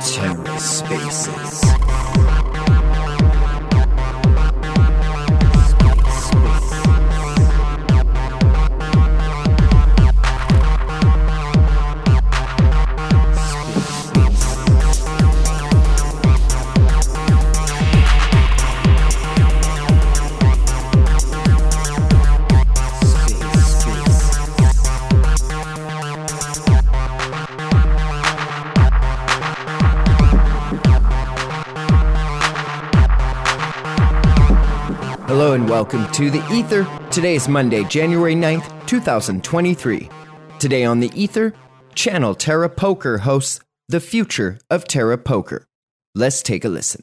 TerraSpaces. Hello welcome to the Ether. Today is Monday, January 9th, 2023. Today on the Ether, Channel Terra Poker hosts The Future of Terra Poker. Let's take a listen.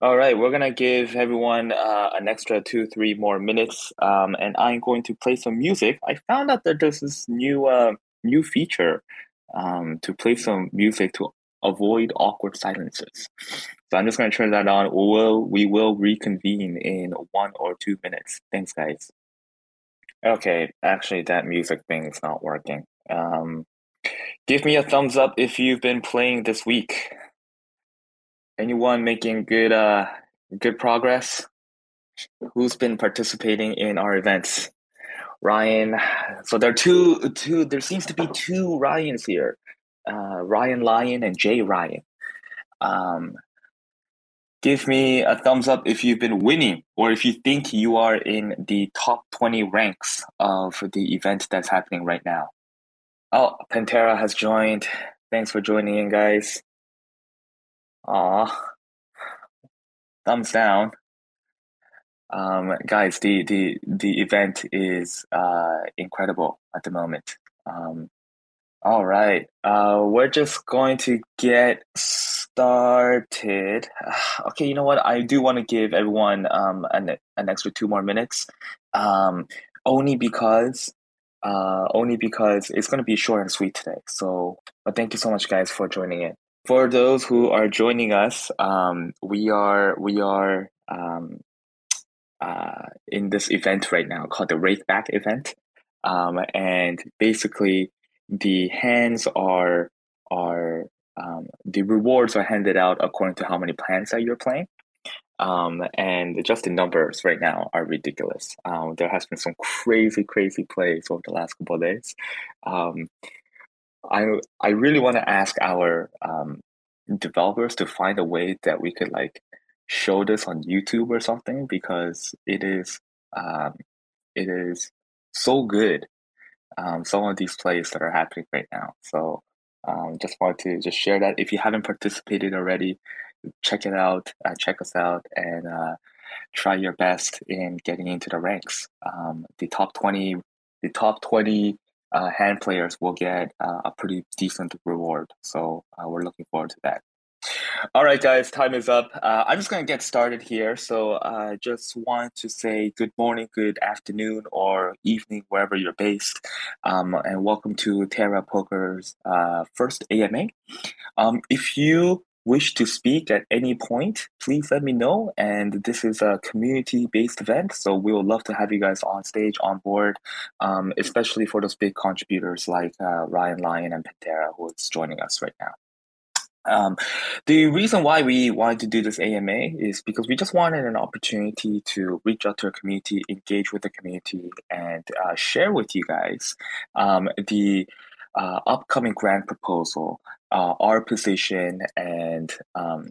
All right, we're gonna give everyone uh, an extra two, three more minutes, um, and I'm going to play some music. I found out that there's this new uh, new feature um, to play some music to avoid awkward silences. So I'm just going to turn that on. We will we will reconvene in one or two minutes. Thanks, guys. Okay, actually, that music thing is not working. Um, give me a thumbs up if you've been playing this week. Anyone making good uh good progress? Who's been participating in our events? Ryan. So there are two two. There seems to be two Ryans here. Uh, Ryan Lyon and Jay Ryan. Um, give me a thumbs up if you've been winning or if you think you are in the top 20 ranks of the event that's happening right now. Oh, Panterra has joined. Thanks for joining in, guys. Aw. Thumbs down. Um, guys, the, the, the event is uh, incredible at the moment. Um, all right. Uh, we're just going to get started. Okay, you know what? I do want to give everyone um, an, an extra two more minutes. Um, only because uh, only because it's going to be short and sweet today. So, but thank you so much, guys, for joining in. For those who are joining us, um, we are we are um, uh, in this event right now called the Rakeback event, um, and basically the hands are are um, the rewards are handed out according to how many plans that you're playing. Um, and just the numbers right now are ridiculous. Um, there has been some crazy, crazy plays over the last couple of days. Um, I I really want to ask our um, developers to find a way that we could like show this on YouTube or something because it is um, it is so good um, some of these plays that are happening right now. So um, just wanted to just share that. If you haven't participated already, check it out, uh, check us out, and uh, try your best in getting into the ranks. Um, the top twenty, the top twenty uh, hand players will get uh, a pretty decent reward. So uh, we're looking forward to that. All right, guys, time is up. Uh, I'm just going to get started here. So I uh, just want to say good morning, good afternoon, or evening, wherever you're based. Um, and welcome to Terra Poker's uh, first AMA. Um, if you wish to speak at any point, please let me know. And this is a community based event, so we would love to have you guys on stage, on board, um, especially for those big contributors like uh, Ryan Lyon and Panterra, who is joining us right now. Um, the reason why we wanted to do this AMA is because we just wanted an opportunity to reach out to our community, engage with the community, and uh, share with you guys um, the uh, upcoming grant proposal, uh, our position, and um,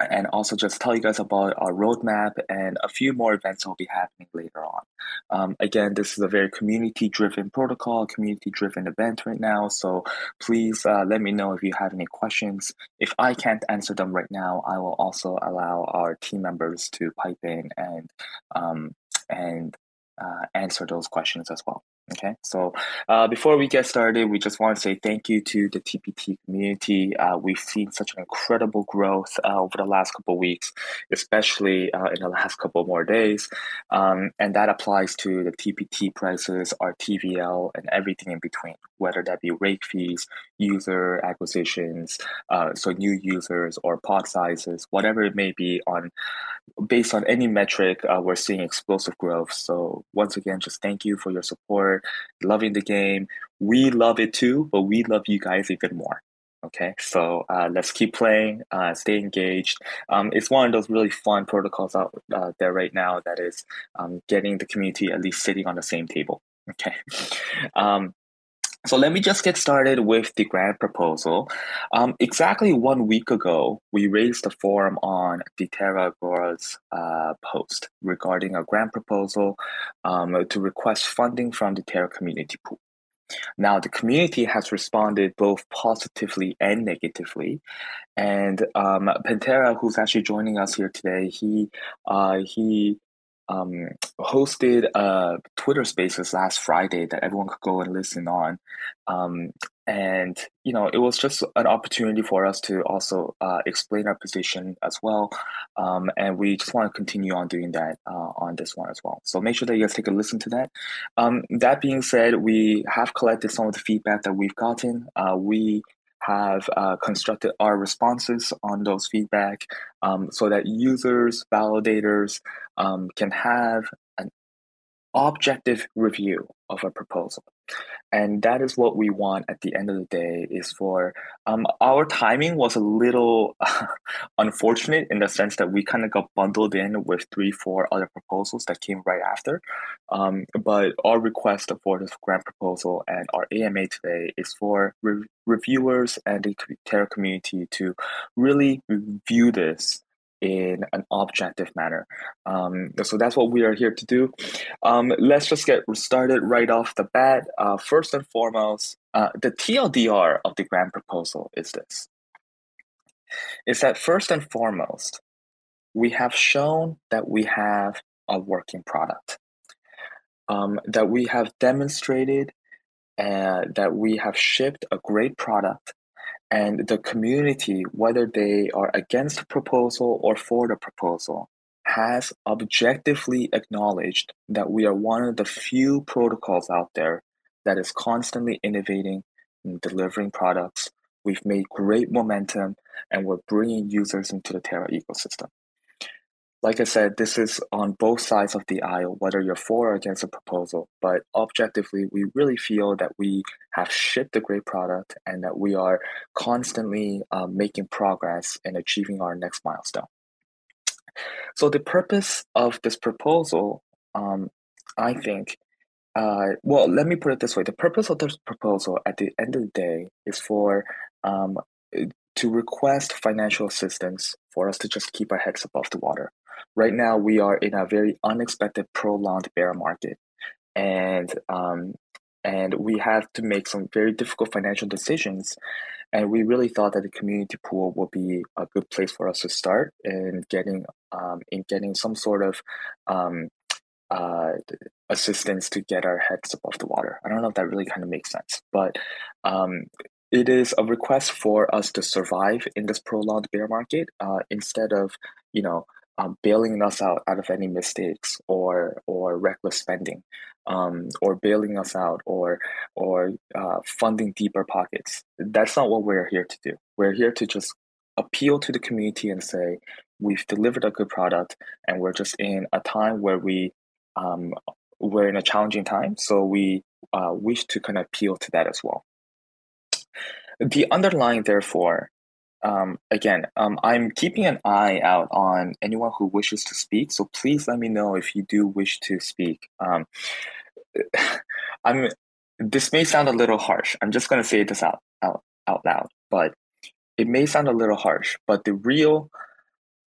and also just tell you guys about our roadmap and a few more events will be happening later on. Um, again, this is a very community driven protocol, community driven event right now. So please uh, let me know if you have any questions. If I can't answer them right now, I will also allow our team members to pipe in and um, and uh, answer those questions as well. Okay, so uh, before we get started, we just want to say thank you to the TPT community. Uh, we've seen such an incredible growth uh, over the last couple of weeks, especially uh, in the last couple more days. Um, and that applies to the TPT prices, our TVL, and everything in between, whether that be rake fees, user acquisitions, uh, so new users or pod sizes, whatever it may be on based on any metric, uh, we're seeing explosive growth. So once again, just thank you for your support, loving the game. We love it too, but we love you guys even more. Okay, so uh, let's keep playing, uh, stay engaged. Um, it's one of those really fun protocols out uh, there right now that is um, getting the community at least sitting on the same table. Okay. Um, so let me just get started with the grant proposal. Um, exactly one week ago, we raised a forum on the Terra Agora's uh, post regarding a grant proposal um, to request funding from the Terra community pool. Now, the community has responded both positively and negatively. And um, Panterra, who's actually joining us here today, he uh, he um, hosted uh, Twitter Spaces last Friday that everyone could go and listen on, um, and you know it was just an opportunity for us to also uh, explain our position as well, um, and we just want to continue on doing that uh, on this one as well. So make sure that you guys take a listen to that. Um, that being said, we have collected some of the feedback that we've gotten. Uh, we have uh, constructed our responses on those feedback um, so that users, validators um, can have an objective review of a proposal. And that is what we want at the end of the day is for um, our timing was a little unfortunate in the sense that we kind of got bundled in with three four other proposals that came right after. Um, but our request for this grant proposal and our ama today is for re- reviewers and the terra community to really review this in an objective manner. Um, so that's what we are here to do. Um, let's just get started right off the bat. Uh, first and foremost, uh, the TLDR of the grant proposal is this. Is that first and foremost, we have shown that we have a working product, um, that we have demonstrated uh, that we have shipped a great product and the community, whether they are against the proposal or for the proposal, has objectively acknowledged that we are one of the few protocols out there that is constantly innovating and delivering products. We've made great momentum and we're bringing users into the Terra ecosystem like I said, this is on both sides of the aisle, whether you're for or against a proposal. But objectively, we really feel that we have shipped a great product and that we are constantly uh, making progress in achieving our next milestone. So, the purpose of this proposal, um, I think, uh, well, let me put it this way the purpose of this proposal at the end of the day is for um, to request financial assistance for us to just keep our heads above the water right now we are in a very unexpected prolonged bear market and um, and we have to make some very difficult financial decisions and we really thought that the community pool will be a good place for us to start in getting um, in getting some sort of um, uh, assistance to get our heads above the water. I don't know if that really kind of makes sense, but um, it is a request for us to survive in this prolonged bear market uh, instead of you know um, bailing us out out of any mistakes or or reckless spending, um, or bailing us out or or uh, funding deeper pockets. That's not what we're here to do. We're here to just appeal to the community and say we've delivered a good product, and we're just in a time where we um, we're in a challenging time, so we uh, wish to kind of appeal to that as well. The underlying, therefore, um, again, um, I'm keeping an eye out on anyone who wishes to speak. So please let me know if you do wish to speak. Um, I'm. This may sound a little harsh. I'm just going to say this out, out out loud, but it may sound a little harsh. But the real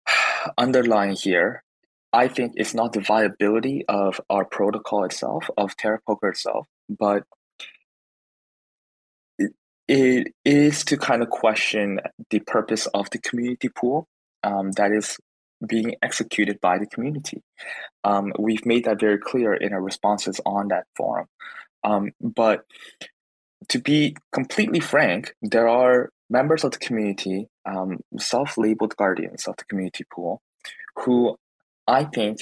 underlying here, I think, is not the viability of our protocol itself, of Terra Poker itself, but it is to kind of question the purpose of the community pool um, that is being executed by the community. Um, we've made that very clear in our responses on that forum. Um, but to be completely frank, there are members of the community, um, self-labeled guardians of the community pool, who I think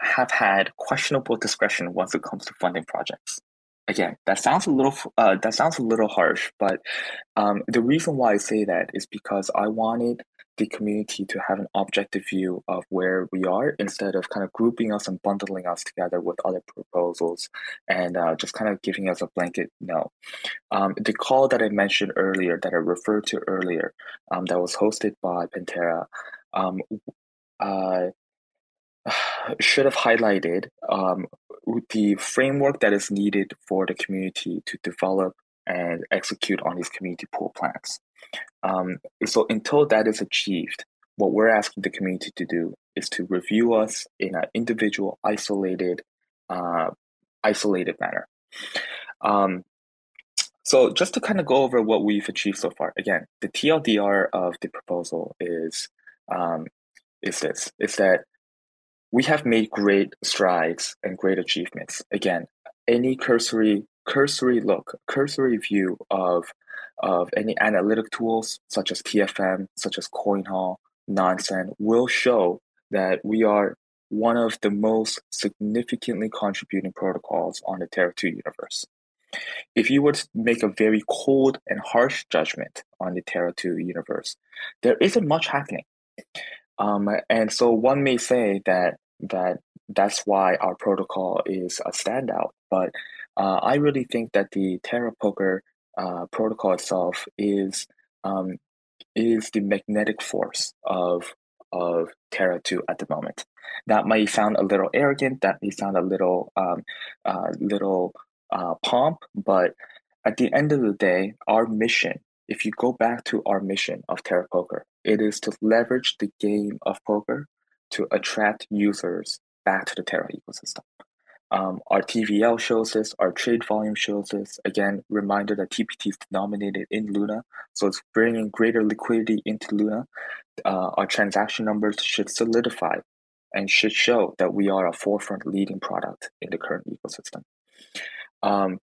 have had questionable discretion once it comes to funding projects. Again, that sounds a little uh, that sounds a little harsh, but um, the reason why I say that is because I wanted the community to have an objective view of where we are instead of kind of grouping us and bundling us together with other proposals and uh, just kind of giving us a blanket no. Um, the call that I mentioned earlier, that I referred to earlier, um, that was hosted by Panterra, um, uh, should have highlighted um, the framework that is needed for the community to develop and execute on these community pool plans. Um, so until that is achieved, what we're asking the community to do is to review us in an individual, isolated, uh, isolated manner. Um, so just to kind of go over what we've achieved so far. Again, the TLDR of the proposal is um, is this: is that we have made great strides and great achievements. Again, any cursory cursory look, cursory view of of any analytic tools such as TFM, such as CoinHall, Nansen will show that we are one of the most significantly contributing protocols on the Terra 2 universe. If you were to make a very cold and harsh judgment on the Terra 2 universe, there isn't much happening. Um, and so one may say that that that's why our protocol is a standout. But uh, I really think that the Terra Poker uh, protocol itself is um, is the magnetic force of of Terra 2 at the moment. That might sound a little arrogant. That may sound a little um, uh, little uh, pomp, but at the end of the day, our mission. If you go back to our mission of Terra Poker, it is to leverage the game of poker to attract users back to the Terra ecosystem. Um, our TVL shows this, our trade volume shows this. Again, reminder that TPT is denominated in Luna, so it's bringing greater liquidity into Luna. Uh, our transaction numbers should solidify and should show that we are a forefront leading product in the current ecosystem. Um,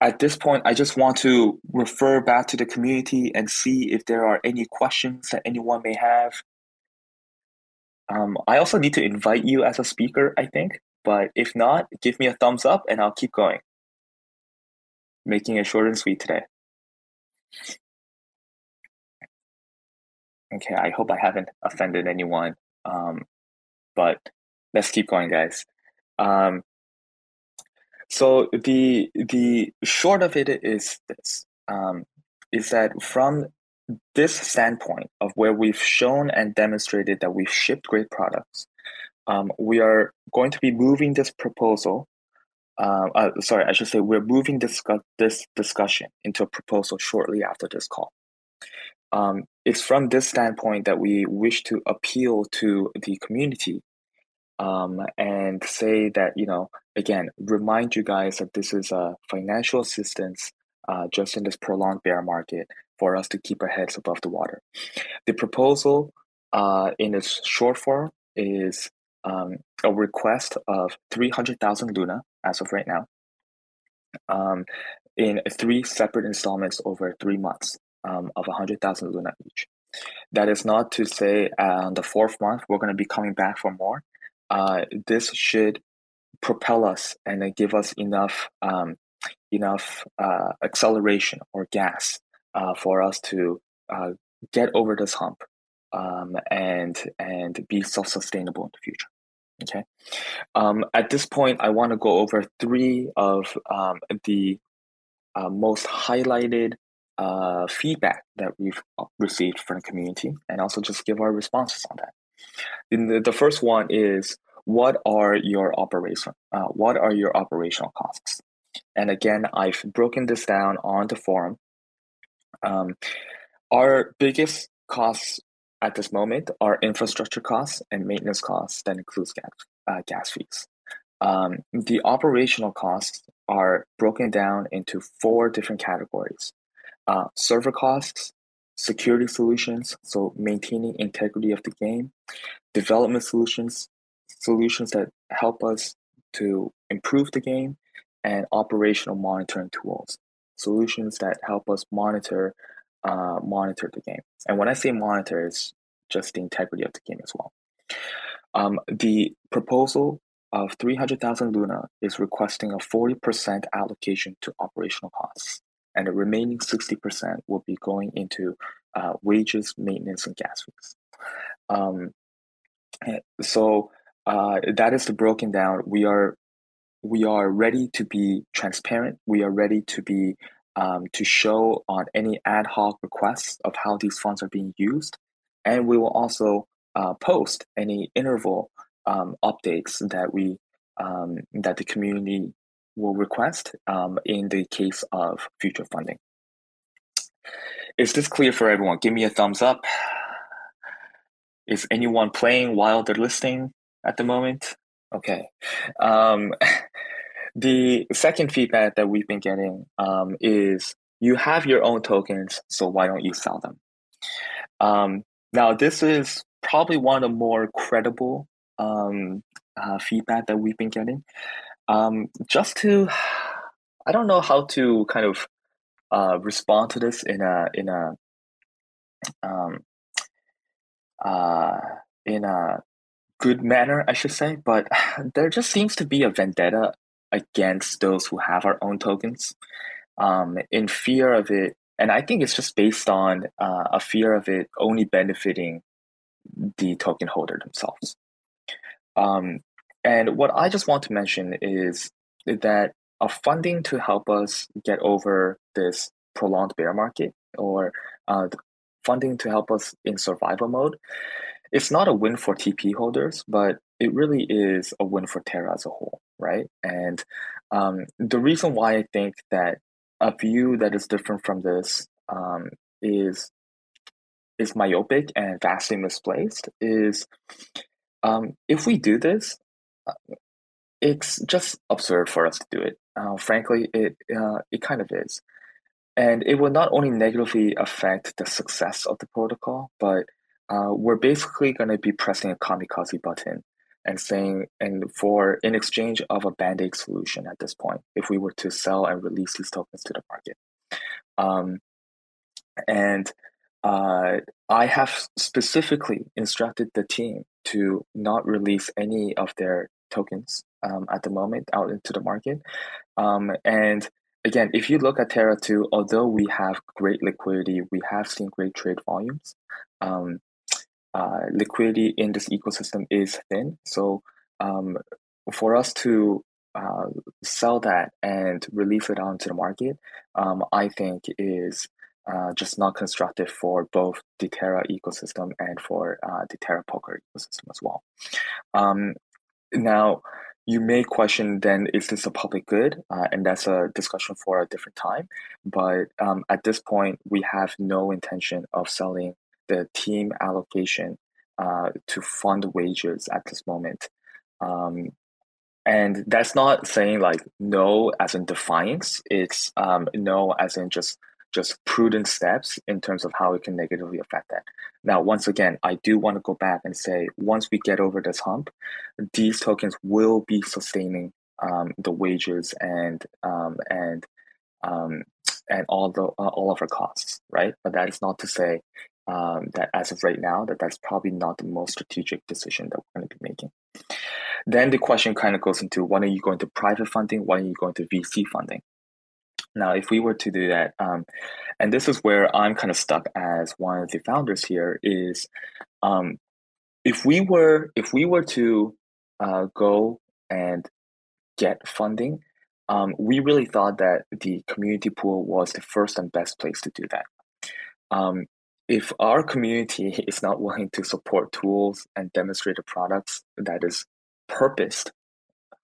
at this point, I just want to refer back to the community and see if there are any questions that anyone may have. Um, I also need to invite you as a speaker, I think. But if not, give me a thumbs up and I'll keep going. Making it short and sweet today. Okay, I hope I haven't offended anyone. Um, but let's keep going, guys. Um, so the the short of it is this: um, is that from this standpoint of where we've shown and demonstrated that we've shipped great products, um, we are going to be moving this proposal. Uh, uh, sorry, I should say we're moving this this discussion into a proposal shortly after this call. Um, it's from this standpoint that we wish to appeal to the community um, and say that you know again remind you guys that this is a financial assistance uh, just in this prolonged bear market for us to keep our heads above the water. The proposal uh, in its short form is um, a request of 300,000 Luna as of right now um, in three separate installments over three months um, of 100,000 Luna each. That is not to say on the fourth month we're going to be coming back for more. Uh, this should propel us and give us enough um, enough uh, acceleration or gas uh, for us to uh, get over this hump um, and and be self-sustainable in the future. Okay. Um, at this point, I want to go over three of um, the uh, most highlighted uh, feedback that we've uh, received from the community, and also just give our responses on that. The, the, first one is what are your operation? What are your operational costs? And again, I've broken this down on the forum. Um, our biggest costs at this moment are infrastructure costs and maintenance costs that includes gas, uh, gas fees. Um, the operational costs are broken down into four different categories. Uh, server costs, security solutions, so maintaining integrity of the game, development solutions, solutions that help us to improve the game, and operational monitoring tools, solutions that help us monitor uh, monitor the game. And when I say monitor, it's just the integrity of the game as well. Um, the proposal of 300,000 Luna is requesting a 40% allocation to operational costs, and the remaining 60% will be going into uh, wages, maintenance, and gas fees. Um, so uh, that is the broken down. We are we are ready to be transparent. We are ready to be um, to show on any ad hoc requests of how these funds are being used, and we will also uh, post any interval um, updates that we um, that the community will request um, in the case of future funding. Is this clear for everyone? Give me a thumbs up. Is anyone playing while they're listening at the moment? Okay. Um, the second feedback that we've been getting um, is you have your own tokens, so why don't you sell them? Um, now, this is probably one of the more credible um, uh, feedback that we've been getting. Um, just to, I don't know how to kind of uh, respond to this in a in a um, uh, in a good manner, I should say. But there just seems to be a vendetta against those who have our own tokens, um, in fear of it. And I think it's just based on uh, a fear of it only benefiting the token holder themselves. Um, and what I just want to mention is that a funding to help us get over this prolonged bear market or uh, funding to help us in survival mode, it's not a win for TP holders, but it really is a win for Terra as a whole, right? And um, the reason why I think that a view that is different from this um, is is myopic and vastly misplaced is um, if we do this, uh, it's just absurd for us to do it. Uh, frankly, it uh, it kind of is, and it will not only negatively affect the success of the protocol, but uh, we're basically going to be pressing a kamikaze button and saying, and for in exchange of a band aid solution at this point, if we were to sell and release these tokens to the market. Um, and uh, I have specifically instructed the team to not release any of their tokens um, at the moment out into the market. Um, and again, if you look at Terra 2, although we have great liquidity, we have seen great trade volumes. Um, uh, liquidity in this ecosystem is thin. So um, for us to uh, sell that and release it onto the market, um, I think is uh, just not constructive for both the Terra ecosystem and for uh, the Terra Poker ecosystem as well. Um, now, you may question then is this a public good uh, and that's a discussion for a different time but um, at this point we have no intention of selling the team allocation uh, to fund wages at this moment um, and that's not saying like no as in defiance it's um, no as in just just prudent steps in terms of how it can negatively affect that. Now, once again, I do want to go back and say once we get over this hump, these tokens will be sustaining um, the wages and um, and um, and all the uh, all of our costs, right? But that is not to say um, that as of right now, that that's probably not the most strategic decision that we're going to be making. Then the question kind of goes into when are you going to private funding? When are you going to VC funding? Now, if we were to do that, um, and this is where I'm kind of stuck as one of the founders here, is um, if we were if we were to uh, go and get funding, um, we really thought that the community pool was the first and best place to do that. Um, if our community is not willing to support tools and demonstrated products that is purposed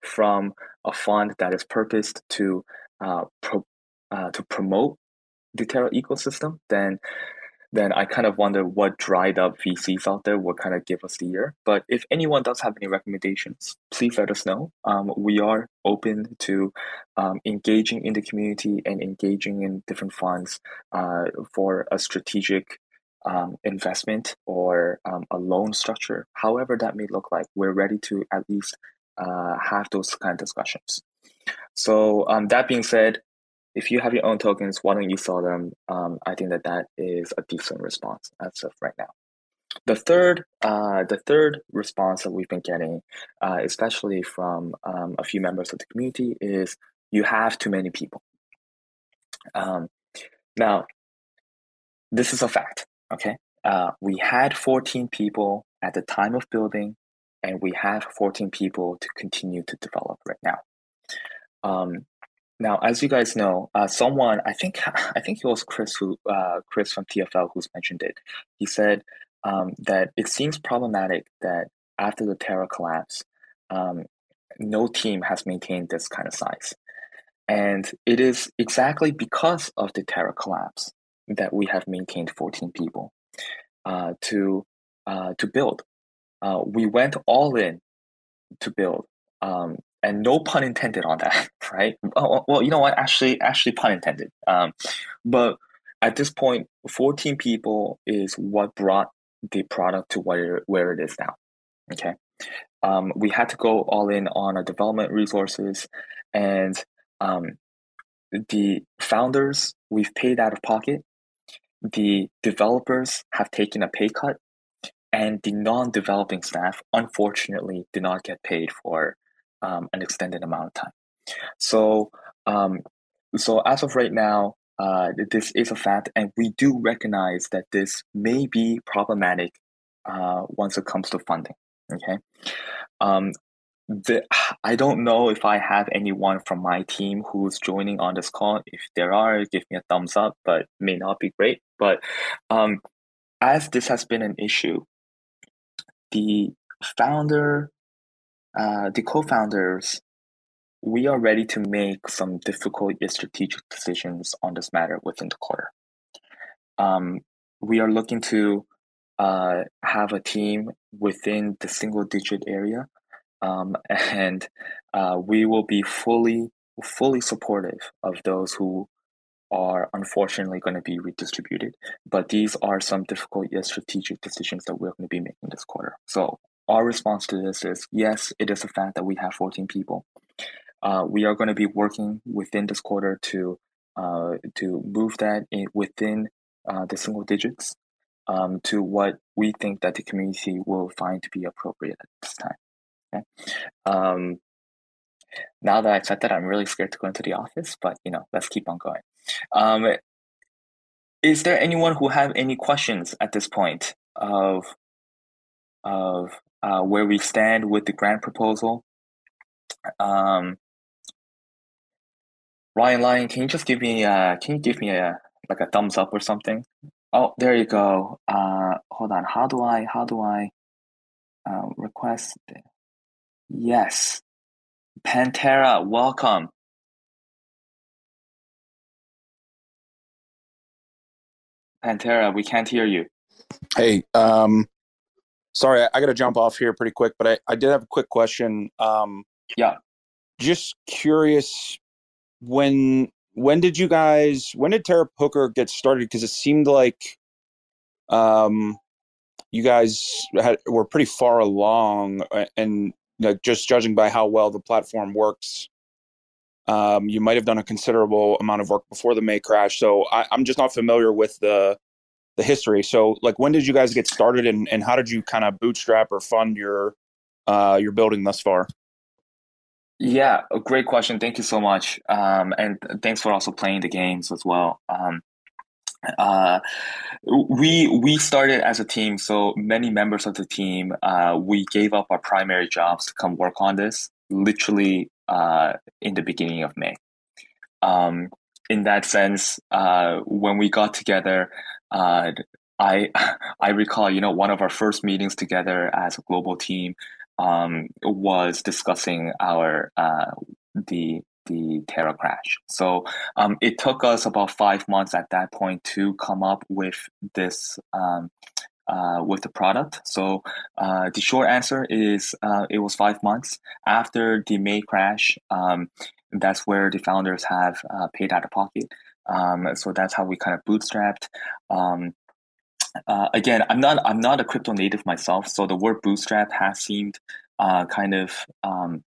from a fund that is purposed to uh, pro- uh, to promote the Terra ecosystem, then then I kind of wonder what dried up VCs out there will kind of give us the year. But if anyone does have any recommendations, please let us know. Um, we are open to um, engaging in the community and engaging in different funds uh, for a strategic um, investment or um, a loan structure, however that may look like. We're ready to at least uh, have those kind of discussions. So um, that being said, if you have your own tokens, why don't you sell them? Um, I think that that is a decent response as of right now. The third, uh, the third response that we've been getting, uh, especially from um, a few members of the community, is you have too many people. Um, now, this is a fact. Okay, uh, we had 14 people at the time of building, and we have 14 people to continue to develop right now. Um, now, as you guys know, uh, someone I think I think it was Chris who uh, Chris from TFL who's mentioned it. He said um, that it seems problematic that after the Terra collapse, um, no team has maintained this kind of size, and it is exactly because of the Terra collapse that we have maintained 14 people uh, to uh, to build. Uh, we went all in to build. Um, and no pun intended on that, right? Well, you know what? Actually, actually, pun intended. Um, but at this point, 14 people is what brought the product to where where it is now. Okay, um, we had to go all in on our development resources, and um, the founders we've paid out of pocket. The developers have taken a pay cut, and the non-developing staff unfortunately did not get paid for um, an extended amount of time. So, um, so as of right now, uh, this is a fact, and we do recognize that this may be problematic uh, once it comes to funding. Okay, um, the, I don't know if I have anyone from my team who's joining on this call. If there are, give me a thumbs up, but may not be great. But um, as this has been an issue, the founder uh, the co-founders, we are ready to make some difficult yet strategic decisions on this matter within the quarter. Um, we are looking to uh, have a team within the single-digit area, um, and uh, we will be fully fully supportive of those who are unfortunately going to be redistributed. But these are some difficult yet strategic decisions that we're going to be making this quarter. So our response to this is yes, it is a fact that we have 14 people. Uh, we are going to be working within this quarter to uh, to move that in, within uh, the single digits um, to what we think that the community will find to be appropriate at this time. Um, now that I've said that, I'm really scared to go into the office, but you know, let's keep on going. Um, is there anyone who have any questions at this point of of uh, where we stand with the grant proposal. Um, Ryan Lyon, can you just give me uh, can you give me a like a thumbs up or something? Oh, there you go. Uh, hold on. How do I how do I uh, request? Yes, Panterra, welcome. Panterra, we can't hear you. Hey, um, sorry, I, I got to jump off here pretty quick, but I, I did have a quick question. Um, yeah, just curious when when did you guys when did Terra Poker get started? Because it seemed like um, you guys had, were pretty far along, and like just judging by how well the platform works. Um, you might have done a considerable amount of work before the May crash, so I, I'm just not familiar with the the history. So, like, when did you guys get started, and, and how did you kind of bootstrap or fund your uh, your building thus far? Yeah, a great question. Thank you so much, um, and thanks for also playing the games as well. Um, uh, we we started as a team, so many members of the team. Uh, we gave up our primary jobs to come work on this, literally uh, in the beginning of May. Um, in that sense, uh, when we got together, uh, I I recall, you know, one of our first meetings together as a global team um, was discussing our uh, the the Terra crash. So um, it took us about five months at that point to come up with this um, uh, with the product. So uh, the short answer is uh, it was five months after the May crash. Um, that's where the founders have uh, paid out of pocket. Um, so that's how we kind of bootstrapped. Um, uh, again, I'm not I'm not a crypto native myself, so the word bootstrap has seemed uh, kind of um,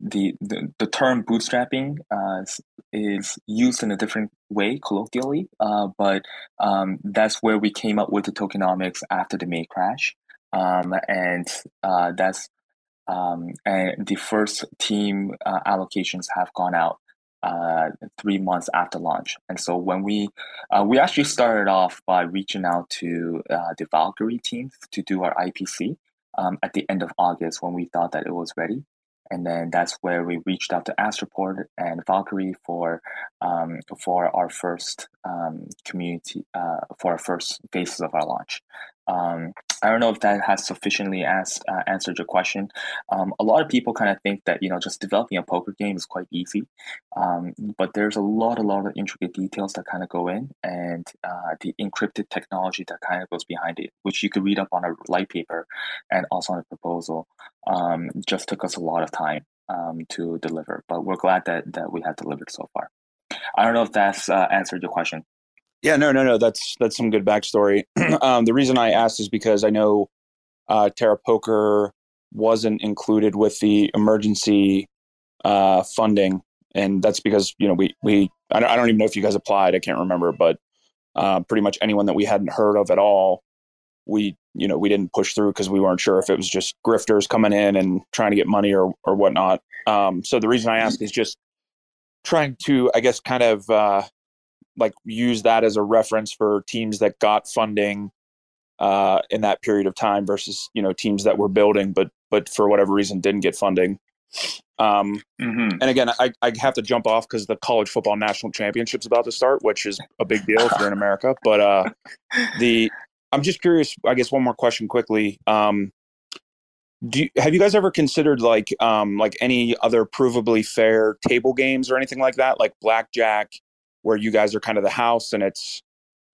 the, the, the term bootstrapping uh, is used in a different way colloquially, uh, but um, that's where we came up with the tokenomics after the May crash, um, and uh, that's um, and the first team uh, allocations have gone out uh, three months after launch. And so when we uh, we actually started off by reaching out to the Valkyrie team to do our IPC um, at the end of August when we thought that it was ready. And then that's where we reached out to Astroport and Valkyrie for um, for our first um, community uh, for our first phases of our launch. Um, I don't know if that has sufficiently asked, uh, answered your question. Um, a lot of people kind of think that you know just developing a poker game is quite easy, um, but there's a lot, a lot of intricate details that kind of go in, and uh, the encrypted technology that kind of goes behind it, which you could read up on a light paper, and also on a proposal, um, just took us a lot of time um, to deliver. But we're glad that that we have delivered so far. I don't know if that's uh, answered your question. Yeah, no, no, no. That's that's some good backstory. um, the reason I asked is because I know uh, Terra Poker wasn't included with the emergency uh, funding, and that's because you know we we I don't, I don't even know if you guys applied. I can't remember, but uh, pretty much anyone that we hadn't heard of at all, we you know we didn't push through because we weren't sure if it was just grifters coming in and trying to get money or or whatnot. Um, so the reason I ask is just trying to, I guess, kind of uh, like use that as a reference for teams that got funding uh, in that period of time versus you know teams that were building but but for whatever reason didn't get funding. Um, mm-hmm. And again, I, I have to jump off because the college football national championship's about to start, which is a big deal if you're in America. But uh, the I'm just curious. I guess one more question quickly. Um, do you, have you guys ever considered like um, like any other provably fair table games or anything like that, like blackjack, where you guys are kind of the house and it's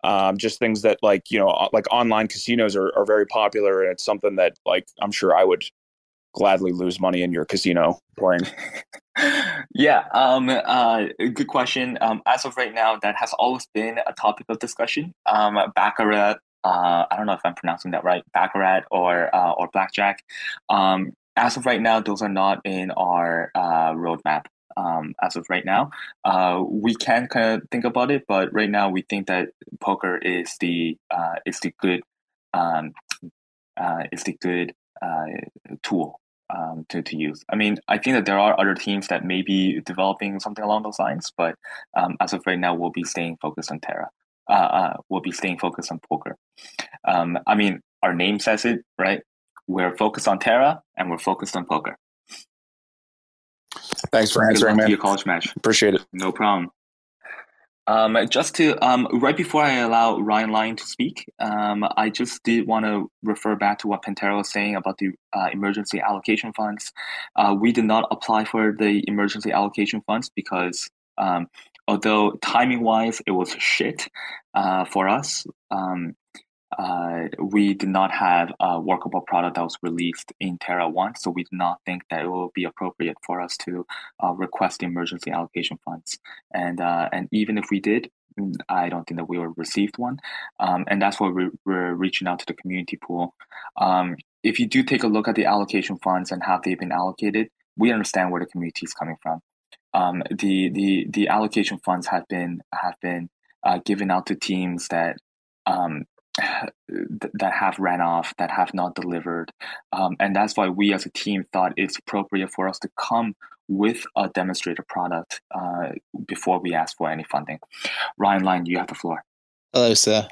um, just things that like you know like online casinos are, are very popular and it's something that like i'm sure i would gladly lose money in your casino playing. Yeah um, uh, good question. Um, as of right now that has always been a topic of discussion. Um, baccarat uh, i don't know if i'm pronouncing that right baccarat or uh, or blackjack. Um, as of right now those are not in our uh, roadmap um, as of right now. Uh, we can kind of think about it, but right now we think that poker is the uh, is the good um, uh, is the good uh, tool um, to, to use. I mean, I think that there are other teams that may be developing something along those lines, but um, as of right now, we'll be staying focused on Terra. Uh, uh, we'll be staying focused on poker. Um, I mean, our name says it, right? We're focused on Terra and we're focused on poker. Thanks for answering, man. Your college match. Appreciate it. No problem. Um, just to um, right before I allow Ryan Lyon to speak, um, I just did want to refer back to what Panterra was saying about the uh, emergency allocation funds. Uh, we did not apply for the emergency allocation funds because um, although timing wise it was shit uh, for us, um, uh, we did not have a workable product that was released in Terra 1, so we did not think that it will be appropriate for us to uh, request the emergency allocation funds. And uh, and even if we did, mm, I don't think that we were received one. Um, and that's why we, we're reaching out to the community pool. Um, if you do take a look at the allocation funds and how they've been allocated, we understand where the community is coming from. Um, the, the, the allocation funds have been, have been uh, given out to teams that um, that have ran off, that have not delivered. Um, and that's why we as a team thought it's appropriate for us to come with a demonstrator product uh, before we ask for any funding. Ryan Lyon, you have the floor. Hello, sir.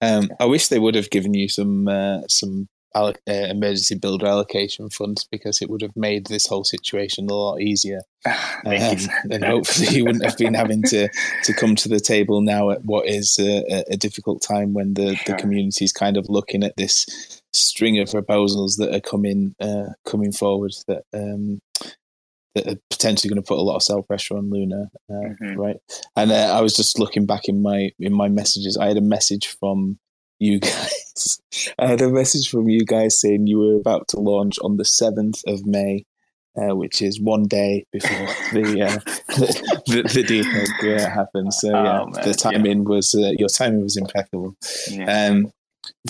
Um, I wish they would have given you some uh, some uh, emergency builder allocation funds because it would have made this whole situation a lot easier. um, and hopefully you wouldn't have been having to, to come to the table now at what is a, a difficult time when the, sure. the community is kind of looking at this string of proposals that are coming uh, coming forward that um, that are potentially going to put a lot of sell pressure on Luna, uh, mm-hmm. right? And uh, I was just looking back in my in my messages. I had a message from you guys. I had a message from you guys saying you were about to launch on the 7th of May, uh, which is one day before the uh, the, the, the uh, happened. So yeah, oh, the timing yeah. was uh, your timing was impeccable. Yeah. Um,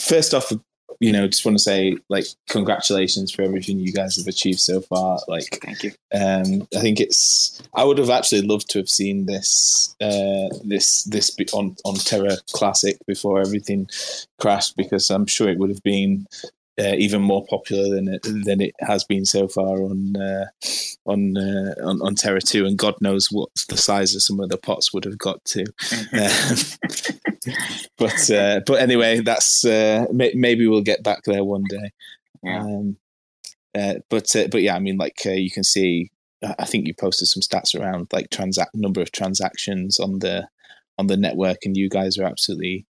first off, you know, just want to say like congratulations for everything you guys have achieved so far. Like, thank you. Um, I think it's. I would have actually loved to have seen this uh, this this on on Terra Classic before everything crashed because I'm sure it would have been uh, even more popular than it than it has been so far on uh, on, uh, on, on Terra Two, and God knows what the size of some of the pots would have got to. Um, but uh, but anyway, that's uh, may- maybe we'll get back there one day. Yeah. Um, uh, but but yeah, I mean, like you can see, I think you posted some stats around like transact number of transactions on the on the network, and you guys are absolutely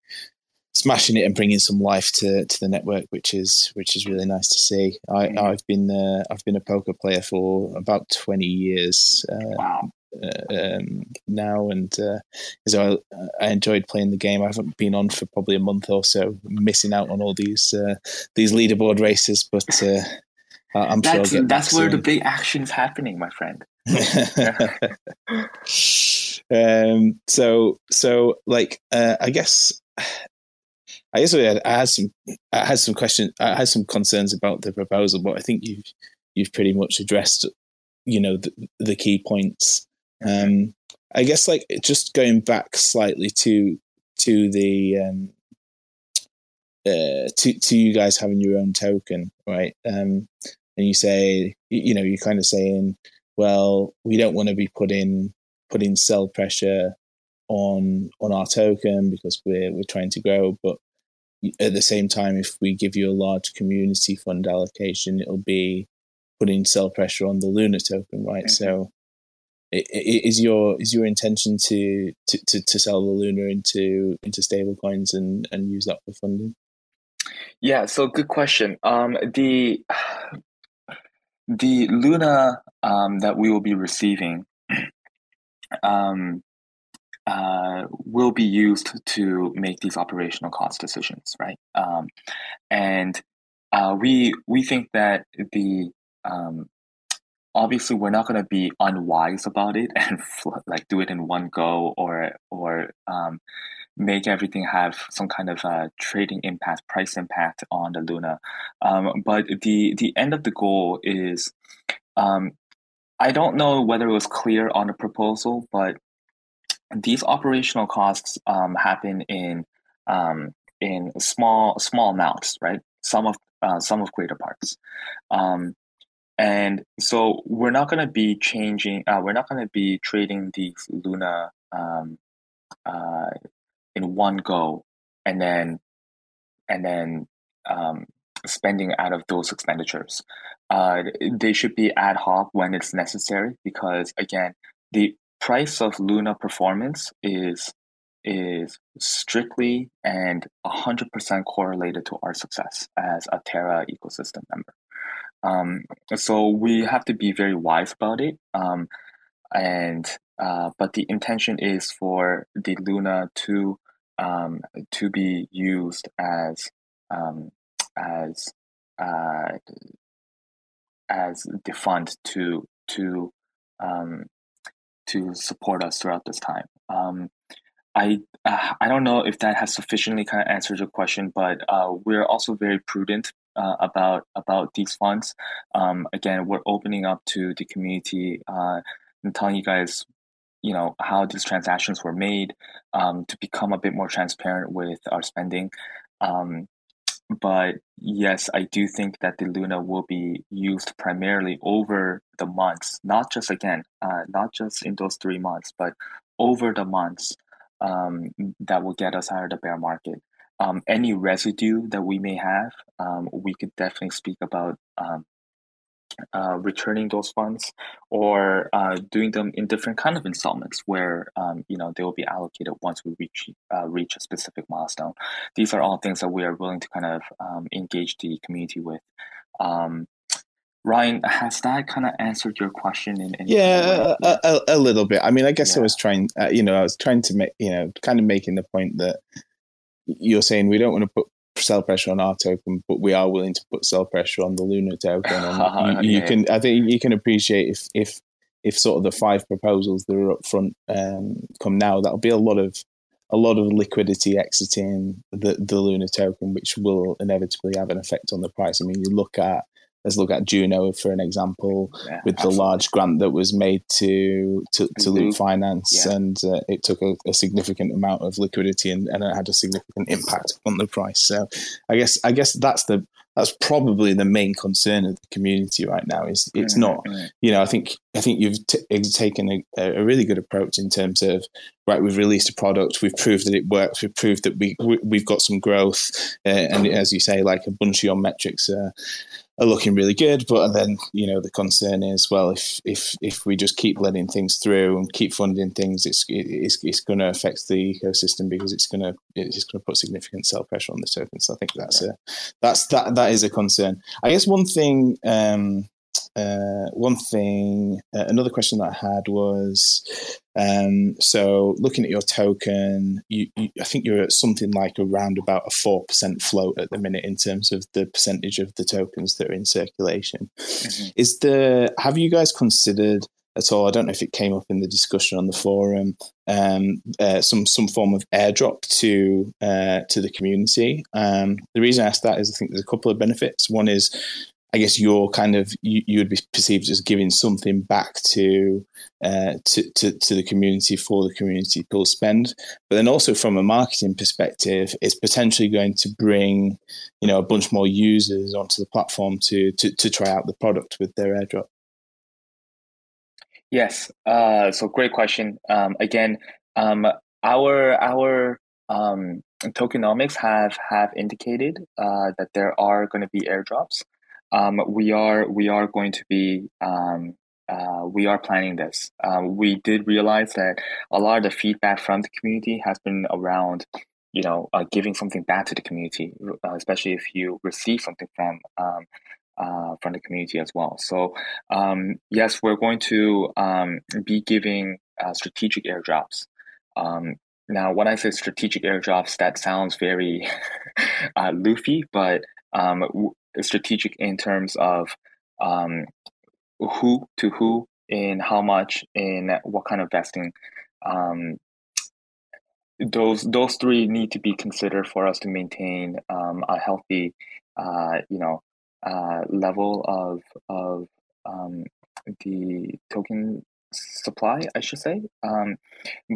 smashing it and bringing some life to, to the network, which is which is really nice to see. I. I've been uh, I've been a poker player for about twenty years. Uh, wow. Uh, um, now and uh, so I, I, enjoyed playing the game. I haven't been on for probably a month or so, missing out on all these uh, these leaderboard races. But uh, I'm that's, sure that's where soon. the big action is happening, my friend. um, so so like uh, I guess I guess I had, some I had some questions I had some concerns about the proposal, but I think you've you've pretty much addressed you know the, the key points. Um, I guess like just going back slightly to to the um, uh, to to you guys having your own token, right? Um, and you say you know you're kind of saying, well, we don't want to be putting putting sell pressure on on our token because we're we're trying to grow, but at the same time, if we give you a large community fund allocation, it'll be putting sell pressure on the Luna token, right? Mm-hmm. So, is your is your intention to, to, to, to sell the Luna into into stablecoins and and use that for funding? Yeah, so good question. Um, the the Luna um, that we will be receiving um, uh, will be used to make these operational cost decisions, right? Um, and uh, we we think that the um, obviously we're not going to be unwise about it and like do it in one go or or um, make everything have some kind of uh, trading impact, price impact on the Luna. Um, but the the end of the goal is. Um, I don't know whether it was clear on the proposal, but these operational costs um, happen in um, in small small amounts, right? Some of uh, some of greater parts, um, and so we're not going to be changing. Uh, we're not going to be trading the Luna um, uh, in one go, and then and then um, spending out of those expenditures. Uh, they should be ad hoc when it's necessary because again, the price of Luna performance is is strictly and 100% correlated to our success as a Terra ecosystem member. Um, so we have to be very wise about it. Um, and uh, but the intention is for the Luna to um, to be used as um, as uh, as the fund to to um, to support us throughout this time. Um, I uh, I don't know if that has sufficiently kind of answered your question, but uh, we're also very prudent uh, about about these funds. Um, again, we're opening up to the community uh, and telling you guys, you know, how these transactions were made um, to become a bit more transparent with our spending. Um, but yes, I do think that the Luna will be used primarily over the months, not just again, uh, not just in those three months, but over the months um, that will get us out of the bear market. Um, any residue that we may have, um, we could definitely speak about um, uh, returning those funds or uh, doing them in different kind of installments where um, you know they will be allocated once we reach uh, reach a specific milestone. These are all things that we are willing to kind of um, engage the community with. Um, Ryan, has that kind of answered your question? In, in yeah, a, a, a, little bit. I mean, I guess yeah. I was trying, uh, you know, I was trying to make, you know, kind of making the point that you're saying we don't want to put sell pressure on our token, but we are willing to put sell pressure on the Luna token. And you, you can, I think, you can appreciate if if if sort of the five proposals that are up front um, come now, that'll be a lot of a lot of liquidity exiting the the Luna token, which will inevitably have an effect on the price. I mean, you look at let's look at Juno for an example, yeah, with absolutely. the large grant that was made to to, to Loop Finance, yeah. and uh, it took a, a, significant amount of liquidity and, and it had a significant impact on the price. So, I guess I guess that's the that's probably the main concern of the community right now. Is it's mm-hmm. not you know I think I think you've t- taken a, a, really good approach in terms of right. We've released a product, we've proved that it works, we've proved that we, we have got some growth, uh, and as you say, like a bunch of your metrics. Uh, are looking really good. But then you know the concern is well if if if we just keep letting things through and keep funding things, it's it's, it's going to affect the ecosystem because it's going to it's going to put significant sell pressure on the token. So I think that's a that's that that is a concern. I guess one thing. Um, uh, one thing, uh, another question that I had was um, so looking at your token, you, you, I think you're at something like around about a 4% float at the minute in terms of the percentage of the tokens that are in circulation. Mm-hmm. Is the, have you guys considered at all. I don't know if it came up in the discussion on the forum. Um, uh, some some form of airdrop to uh, to the community. Um, the reason I asked that is I think there's a couple of benefits. One is I guess you're kind of you, you would be perceived as giving something back to, uh, to, to to the community for the community to spend, but then also from a marketing perspective, it's potentially going to bring you know a bunch more users onto the platform to to, to try out the product with their airdrop. Yes, uh, so great question. Um, again, um, our our um, tokenomics have have indicated uh, that there are going to be airdrops um, we are we are going to be um, uh, we are planning this. Uh, we did realize that a lot of the feedback from the community has been around, you know, uh, giving something back to the community, uh, especially if you receive something from um, uh, from the community as well. So um, yes, we're going to um, be giving uh, strategic airdrops. Um, now, when I say strategic airdrops, that sounds very uh, loofy, but um, strategic in terms of um, who to who in how much in what kind of vesting. Um, those those three need to be considered for us to maintain um, a healthy uh, you know uh, level of of um, the token supply I should say. Um,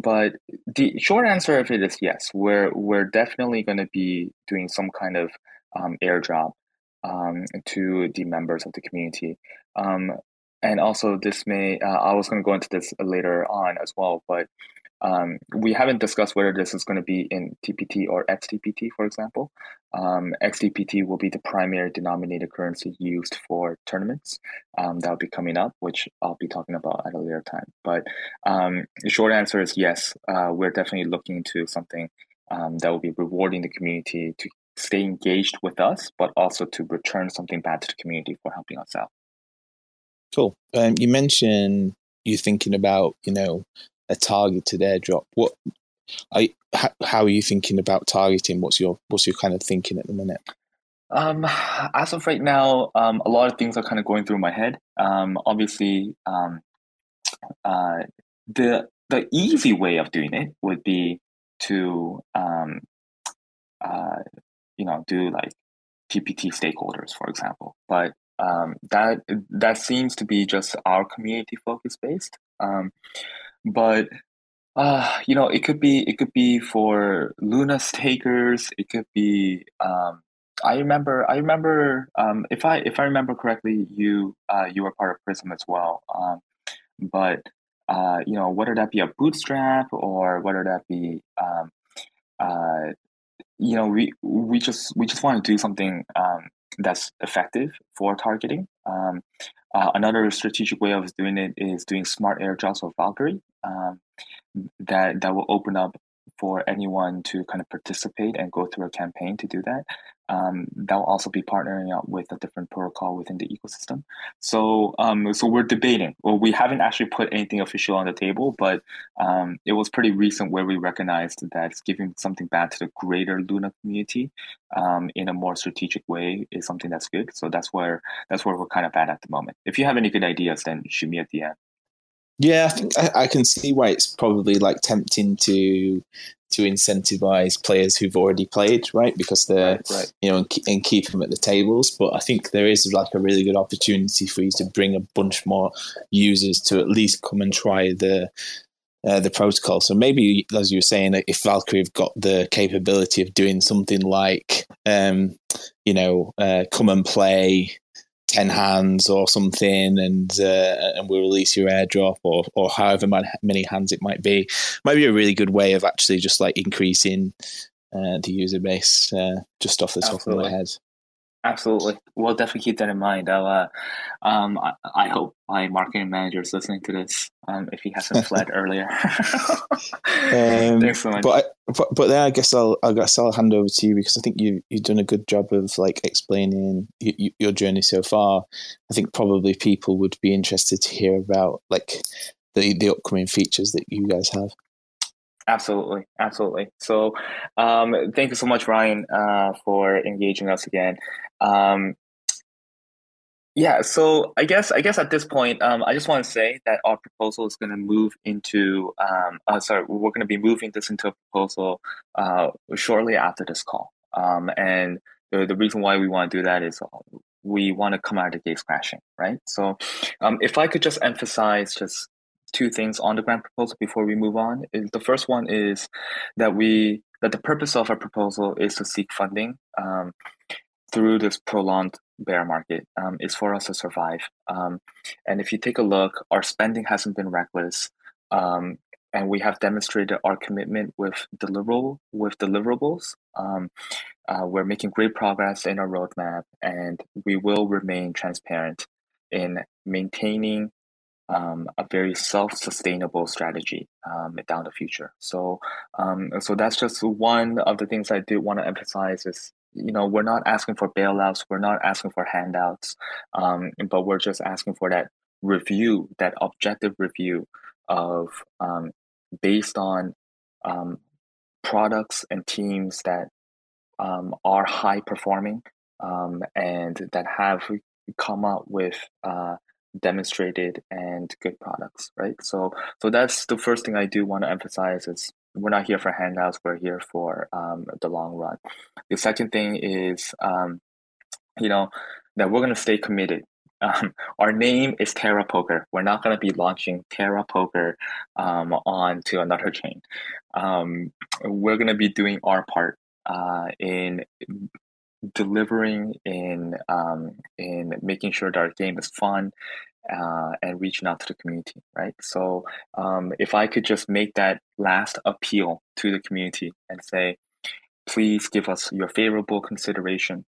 but the short answer of it is yes we're we're definitely going to be doing some kind of um, airdrop um, to the members of the community. Um, and also, this may, uh, I was going to go into this later on as well, but um, we haven't discussed whether this is going to be in TPT or XTPT, for example. Um, XTPT will be the primary denominated currency used for tournaments. Um, that will be coming up, which I'll be talking about at a later time. But um, the short answer is yes, uh, we're definitely looking into something um, that will be rewarding the community to stay engaged with us, but also to return something back to the community for helping us out. Cool. Um, you mentioned you thinking about you know a targeted airdrop. What I how, how are you thinking about targeting? What's your what's your kind of thinking at the minute? Um, as of right now, um, a lot of things are kind of going through my head. Um, obviously, um, uh, the the easy way of doing it would be to um, uh, you know do like TPT stakeholders, for example. But um, that that seems to be just our community focus based. Um, but uh, you know, it could be it could be for Luna stakers. It could be. Um, I remember. I remember. Um, if I if I remember correctly, you uh, you were part of Prism as well. Um, but uh, you know, whether that be a bootstrap or whether that be um, uh, you know, we we just we just want to do something um, that's effective for targeting. Um, uh, another strategic way of doing it is doing smart airdrops or Valkyrie. Um, that that will open up for anyone to kind of participate and go through a campaign to do that. Um, that will also be partnering up with a different protocol within the ecosystem. So, um, so we're debating. Well, we haven't actually put anything official on the table, but um, it was pretty recent where we recognized that giving something back to the greater Luna community um, in a more strategic way is something that's good. So that's where that's where we're kind of at at the moment. If you have any good ideas, then shoot me at the end. Yeah, I think I, I, can see why it's probably like tempting to to incentivize players who've already played, right? Because they're Right, right. you know and, keep- and keep them at the tables. But I think there is like a really good opportunity for you to bring a bunch more users to at least come and try the. Uh, the protocol. So maybe, as you were saying, if Valkyrie have got the capability of doing something like, um, you know, uh, come and play ten hands or something, and uh, and we'll release your airdrop or or however many hands it might be, might be a really good way of actually just like increasing uh, the user base uh, just off the top of my head. Absolutely. We'll definitely keep that in mind. I'll, uh, um, I, I hope my marketing manager is listening to this. Um, if he hasn't fled earlier. Um, Thanks so much. But, I, but but then I guess I'll I guess I'll hand over to you because I think you you've done a good job of like explaining y- y- your journey so far. I think probably people would be interested to hear about like the the upcoming features that you guys have. Absolutely, absolutely. So, um, thank you so much, Ryan, uh, for engaging us again. Um, yeah, so I guess I guess at this point, um, I just want to say that our proposal is going to move into. Um, uh, sorry, we're going to be moving this into a proposal uh, shortly after this call. Um, and the the reason why we want to do that is we want to come out of the gates crashing, right? So, um, if I could just emphasize just two things on the grant proposal before we move on. The first one is that we that the purpose of our proposal is to seek funding um, through this prolonged bear market. Um, is for us to survive. Um, and if you take a look, our spending hasn't been reckless. Um, and we have demonstrated our commitment with deliverable with deliverables. Um, uh, we're making great progress in our roadmap, and we will remain transparent in maintaining um, a very self-sustainable strategy um, down the future. So, um, so that's just one of the things I did want to emphasize is you know we're not asking for bailouts, we're not asking for handouts, um, but we're just asking for that review, that objective review of um, based on um, products and teams that um, are high performing um, and that have come up with uh, demonstrated and good products right? So so that's the first thing i do want to emphasize is we're not here for handouts we're here for um, the long run the second thing is um, you know that we're going to stay committed um, our name is Terra Poker. We're not going to be launching Terra Poker um, onto another chain. Um, we're going to be doing our part uh, in delivering in um, in making sure that our game is fun uh, and reaching out to the community right? So um, if i could just make that last appeal to the community and say please give us your favorable consideration.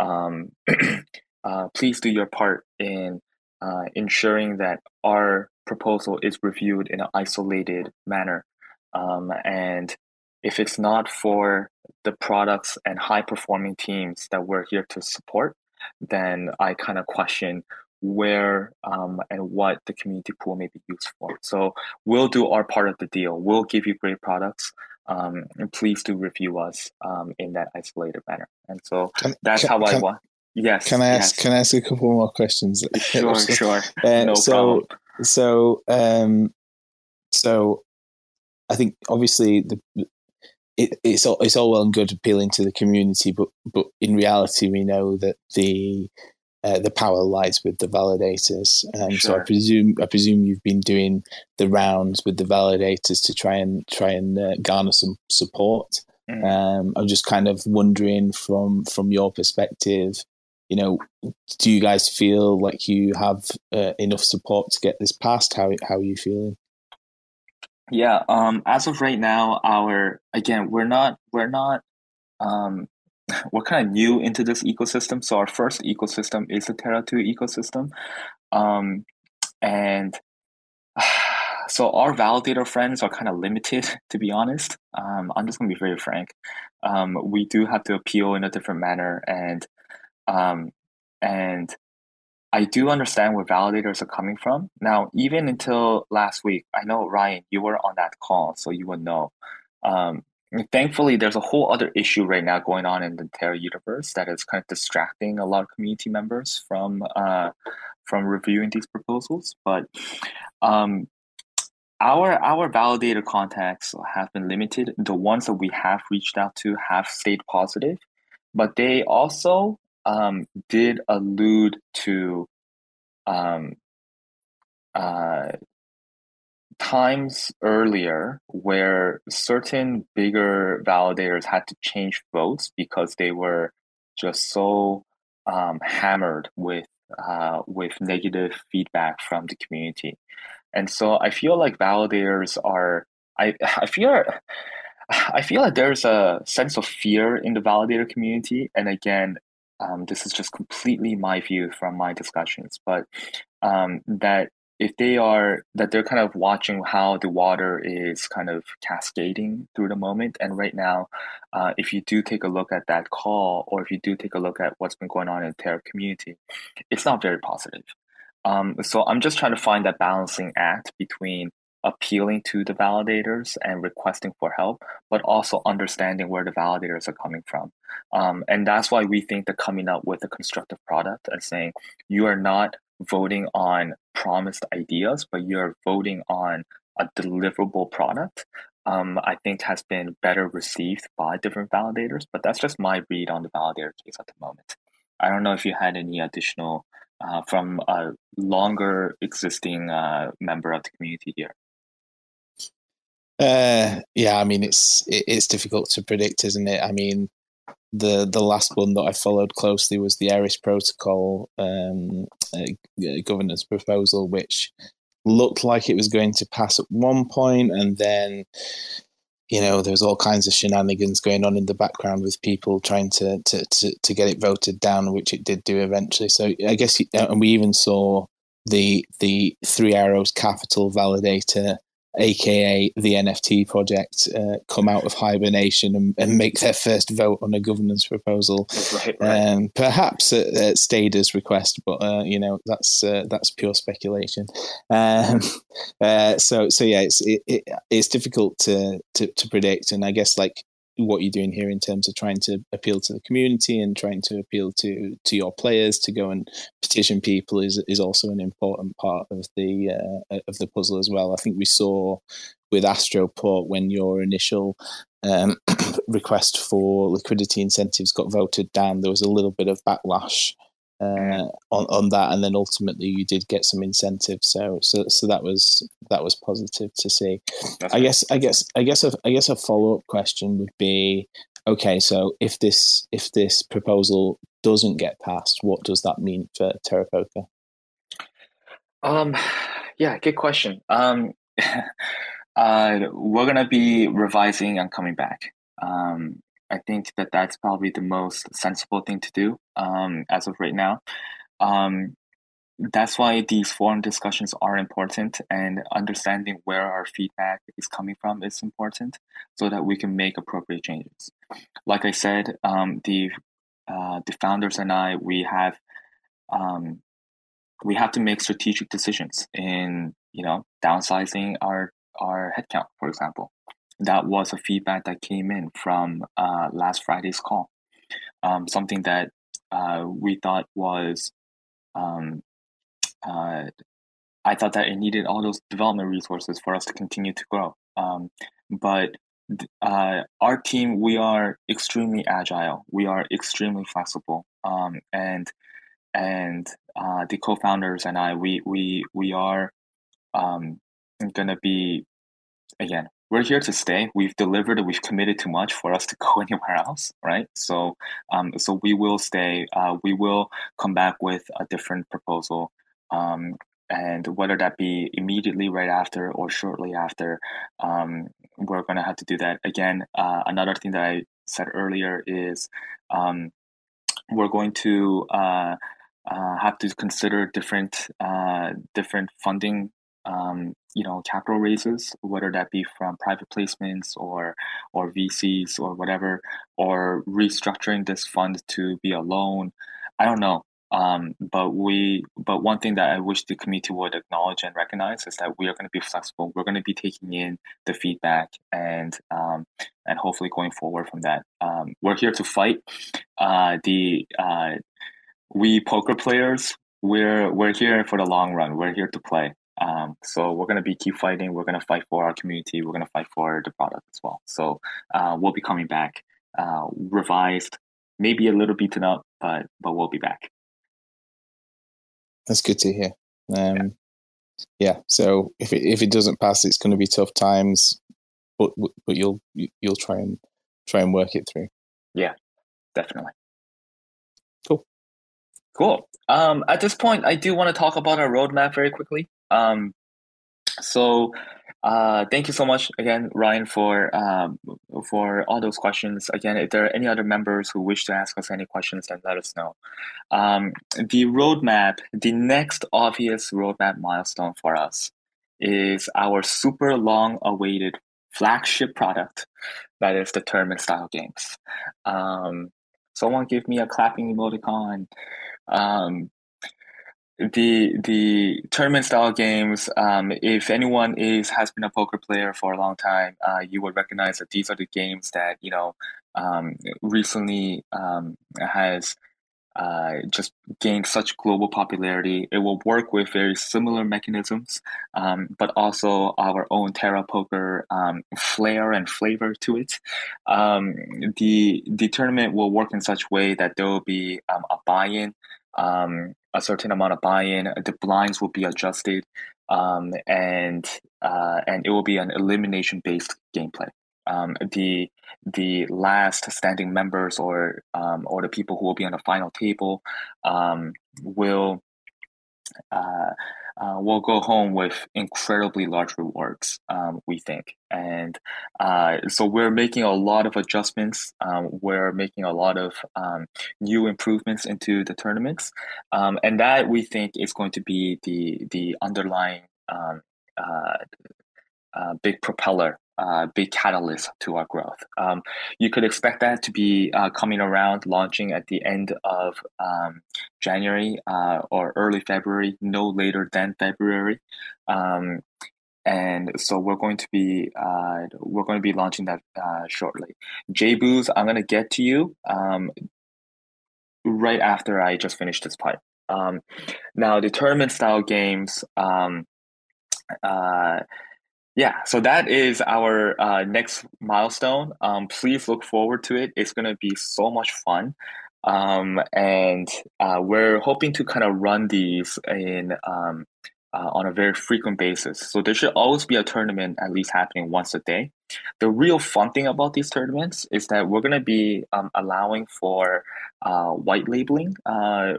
Um, uh, please do your part in uh, ensuring that our proposal is reviewed in an isolated manner. Um, and if it's not for the products and high performing teams that we're here to support, then I kind of question where um, and what the community pool may be used for. So we'll do our part of the deal. We'll give you great products. Um, and please do review us um, in that isolated manner. And so Can, that's can, how I can, want. Yes. can I ask? yes. Can I ask a couple more questions? Sure, sure. Uh, no so, problem. so, um, so, I think obviously the it, it's all it's all well and good appealing to the community, but but in reality, we know that the uh, the power lies with the validators. Um, So I presume I presume you've been doing the rounds with the validators to try and try and uh, garner some support. Mhm. Um, I'm just kind of wondering from from your perspective, you know, do you guys feel like you have uh, enough support to get this passed? How how are you feeling? Yeah, um, as of right now, our again, we're not we're not um, we're kind of new into this ecosystem. So our first ecosystem is the Terra Two ecosystem, um, and so our validator friends are kind of limited, to be honest. Um, I'm just gonna be very frank. Um, we do have to appeal in a different manner, and um, and I do understand where validators are coming from. Now, even until last week, I know Ryan, you were on that call, so you would know. Um, thankfully, there's a whole other issue right now going on in the Terra universe that is kind of distracting a lot of community members from uh, from reviewing these proposals. But um, our our validator contacts have been limited. The ones that we have reached out to have stayed positive, but they also um, did allude to um, uh, times earlier where certain bigger validators had to change votes because they were just so um, hammered with uh, with negative feedback from the community. And so I feel like validators are I I feel I feel like there's a sense of fear in the validator community. And again, um, this is just completely my view from my discussions, but um, that if they are that they're kind of watching how the water is kind of cascading through the moment and right now uh, if you do take a look at that call or if you do take a look at what's been going on in the terra community it's not very positive um, so I'm just trying to find that balancing act between appealing to the validators and requesting for help, but also understanding where the validators are coming from. Um, and that's why we think that coming up with a constructive product and saying you are not voting on promised ideas, but you're voting on a deliverable product. Um, I think has been better received by different validators, but that's just my read on the validator case at the moment. I don't know if you had any additional uh, from a longer existing uh, member of the community here? Uh, yeah, I mean it's it, it's difficult to predict, isn't it? I mean, the the last one that I followed closely was the Eris Protocol um, uh, governance proposal, which looked like it was going to pass at one point, and then you know, there was all kinds of shenanigans going on in the background with people trying to, to, to, to get it voted down, which it did do eventually. So I guess, uh, and we even saw the the Three Arrows Capital validator aka the NFT project, uh, come out of hibernation and, and, make their first vote on a governance proposal. Right, right. Um, perhaps at, at Stada's request, but uh, you know that's uh, that's pure speculation. Um, uh, so so yeah, it's it, it, it's difficult to, to to predict, and I guess like what you're doing here in terms of trying to appeal to the community and trying to appeal to to your players to go and petition people is is also an important part of the uh, of the puzzle as well. I think we saw with Astroport when your initial um, request for liquidity incentives got voted down, there was a little bit of backlash uh, on on that, and then ultimately you did get some incentive. So so so that was that was positive to see. That's I guess I guess I guess a, I guess a follow up question would be okay. So if this if this proposal doesn't get passed, what does that mean for Terra Poker? Um, yeah, good question. Um, uh, we're gonna be revising and coming back. Um, I think that that's probably the most sensible thing to do um, as of right now. Um, that's why these forum discussions are important and understanding where our feedback is coming from is important so that we can make appropriate changes. Like I said, um, the uh, the founders and I we have um, we have to make strategic decisions in you know downsizing our our headcount, for example that was a feedback that came in from uh, last Friday's call. Um, something that uh, we thought was, um, uh, I thought that it needed all those development resources for us to continue to grow. Um, but uh, our team, we are extremely agile. We are extremely flexible, um, and and uh, the co-founders and I, we we we are um, gonna be again we're here to stay. We've delivered. We've committed too much for us to go anywhere else, right? So, um, so we will stay. Uh, we will come back with a different proposal, um, and whether that be immediately right after or shortly after, um, we're going to have to do that again. Uh, another thing that I said earlier is um, we're going to. Uh, uh, have to consider different uh, different funding um, you know capital raises, whether that be from private placements or or VCs or whatever, or restructuring this fund to be a loan. I don't know. Um, but we, but one thing that I wish the committee would acknowledge and recognize is that we are going to be flexible. We're going to be taking in the feedback and um, and hopefully going forward from that. Um, we're here to fight. Uh, the uh, we poker players, we're we're here for the long run. We're here to play. Um, so we're gonna be keep fighting. We're gonna fight for our community. We're gonna fight for the product as well. So uh, we'll be coming back, uh, revised, maybe a little beaten up, but but we'll be back. That's good to hear. Um, yeah. yeah. So if it if it doesn't pass, it's going to be tough times, but but you'll you'll try and try and work it through. Yeah, definitely. Cool. Cool. Um, at this point, I do want to talk about our roadmap very quickly. Um, so uh, thank you so much again, Ryan, for um, for all those questions. Again, if there are any other members who wish to ask us any questions, then let us know. Um, the roadmap, the next obvious roadmap milestone for us is our super long awaited flagship product, that is the tournament style games. Um, someone give me a clapping emoticon. Um, the the tournament style games um, if anyone is has been a poker player for a long time uh, you would recognize that these are the games that you know um, recently um, has uh, just gained such global popularity. It will work with very similar mechanisms um, but also our own terra poker um, flair and flavor to it. Um, the the tournament will work in such way that there will be a buy-in um, a certain amount of buy-in. The blinds will be adjusted, um, and uh, and it will be an elimination-based gameplay. Um, the the last standing members or um, or the people who will be on the final table um, will uh, uh, will go home with incredibly large rewards, um, we think. And uh, so we're making a lot of adjustments. Um, we're making a lot of um, new improvements into the tournaments. Um, and that we think is going to be the, the underlying um, uh, uh, big propeller uh, big catalyst to our growth. Um, you could expect that to be uh, coming around, launching at the end of um, January uh, or early February, no later than February. Um, and so we're going to be uh, we're going to be launching that uh, shortly. JBooze, I'm going to get to you um, right after I just finish this pipe. Um, now, the tournament style games. Um, uh, yeah, so that is our uh, next milestone. Um, please look forward to it. It's going to be so much fun. Um, and uh, we're hoping to kind of run these in um, uh, on a very frequent basis. So there should always be a tournament at least happening once a day. The real fun thing about these tournaments is that we're going to be um, allowing for uh, white labeling. Uh,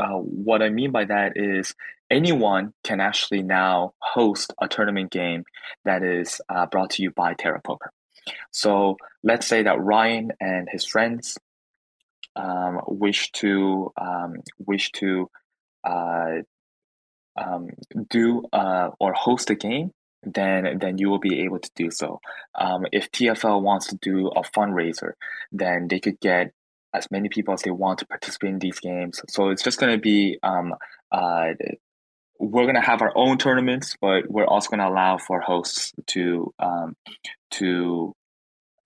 uh, what I mean by that is anyone can actually now host a tournament game that is uh, brought to you by Terra Poker. So let's say that Ryan and his friends um, wish to um, wish to uh, um, do uh, or host a game, then then you will be able to do so. Um, if TFL wants to do a fundraiser, then they could get as many people as they want to participate in these games. So it's just going to be um, uh, we're going to have our own tournaments, but we're also going to allow for hosts to um, to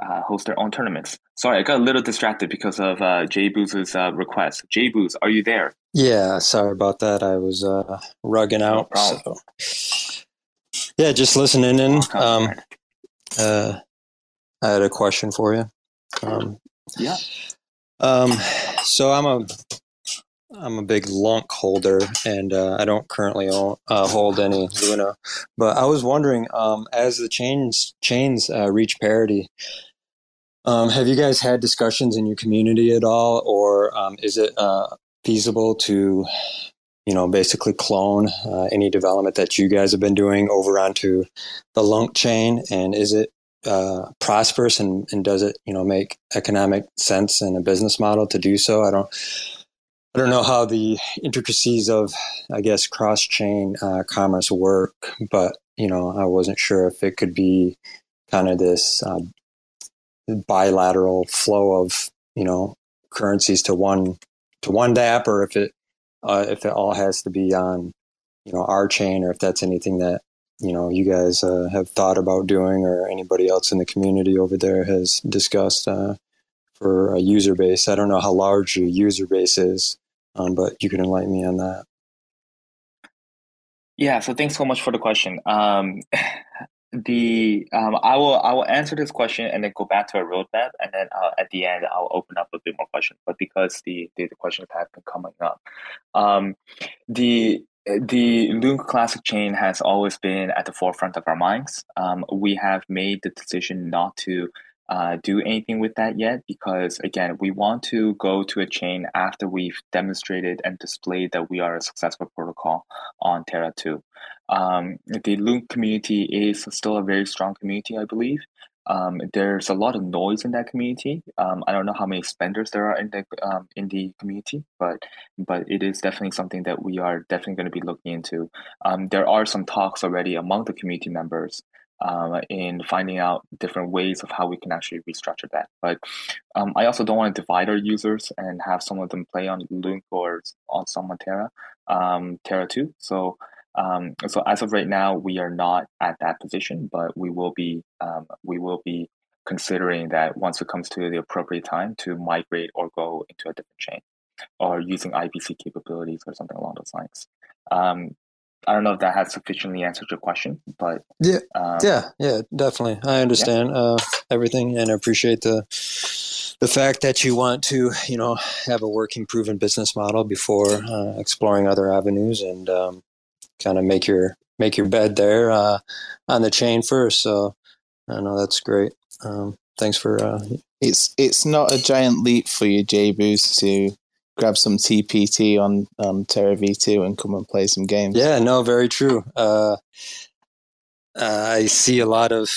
uh, host their own tournaments. Sorry, I got a little distracted because of uh, JBooze's uh, request. JBooze, are you there? Yeah, sorry about that. I was uh, rugging out. No so. Yeah, just listening in. Um, uh, I had a question for you. Um, yeah. Um, so I'm a I'm a big LUNC holder, and uh, I don't currently own, uh, hold any Luna. But I was wondering, um, as the chains chains uh, reach parity, um, have you guys had discussions in your community at all, or um, is it uh, feasible to, you know, basically clone uh, any development that you guys have been doing over onto the LUNC chain? And is it uh, prosperous, and, and does it, you know, make economic sense in a business model to do so? I don't I don't know how the intricacies of, I guess, cross chain uh, commerce work, but you know, I wasn't sure if it could be kind of this uh, bilateral flow of you know currencies to one to one DApp, or if it uh, if it all has to be on you know our chain, or if that's anything that you know you guys uh, have thought about doing, or anybody else in the community over there has discussed uh, for a user base. I don't know how large your user base is um, but you can enlighten me on that. Yeah, so thanks so much for the question. Um, the um, I will I will answer this question and then go back to our roadmap, and then uh, at the end I'll open up a bit more questions. But because the the, the questions have been coming up, um, the the Lunk Classic chain has always been at the forefront of our minds. Um, we have made the decision not to uh, do anything with that yet because again we want to go to a chain after we've demonstrated and displayed that we are a successful protocol on terra 2 um, the LUNC community is still a very strong community i believe um, there's a lot of noise in that community. Um, I don't know how many spenders there are in the um, in the community, but but it is definitely something that we are definitely going to be looking into. Um, there are some talks already among the community members um, in finding out different ways of how we can actually restructure that. But um, I also don't want to divide our users and have some of them play on LUNC or on some Terra, um, Terra 2. So um, so as of right now, we are not at that position, but we will be um, we will be considering that once it comes to the appropriate time to migrate or go into a different chain or using IBC capabilities or something along those lines. Um, I don't know if that has sufficiently answered your question, but yeah, um, yeah, yeah, definitely. I understand yeah. uh, everything and appreciate the the fact that you want to, you know, have a working, proven business model before uh, exploring other avenues and um, kind of make your make your bed there uh, on the chain first. So I know that's great. Um, thanks for. Uh, it's it's not a giant leap for you, Jay Boost, to grab some TPT on on Terra V2 and come and play some games. Yeah, no, very true. Uh, I see a lot of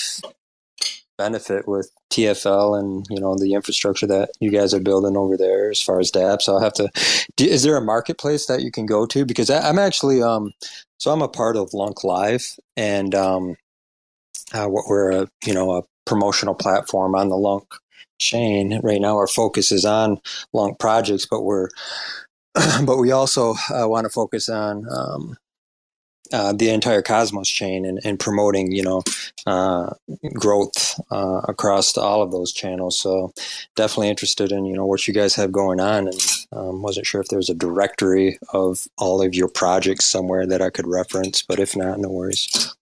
benefit with TFL and you know the infrastructure that you guys are building over there as far as dApps. So I'll have to. Is there a marketplace that you can go to? Because I, am actually um, so I'm a part of LUNC Live, and um, uh, we're a you know a promotional platform on the LUNC chain. Right now, our focus is on long projects, but we're but we also uh, want to focus on um, uh, the entire Cosmos chain and, and promoting, you know, uh, growth uh, across all of those channels. So definitely interested in, you know, what you guys have going on, and um, wasn't sure if there was a directory of all of your projects somewhere that I could reference, but if not, no worries.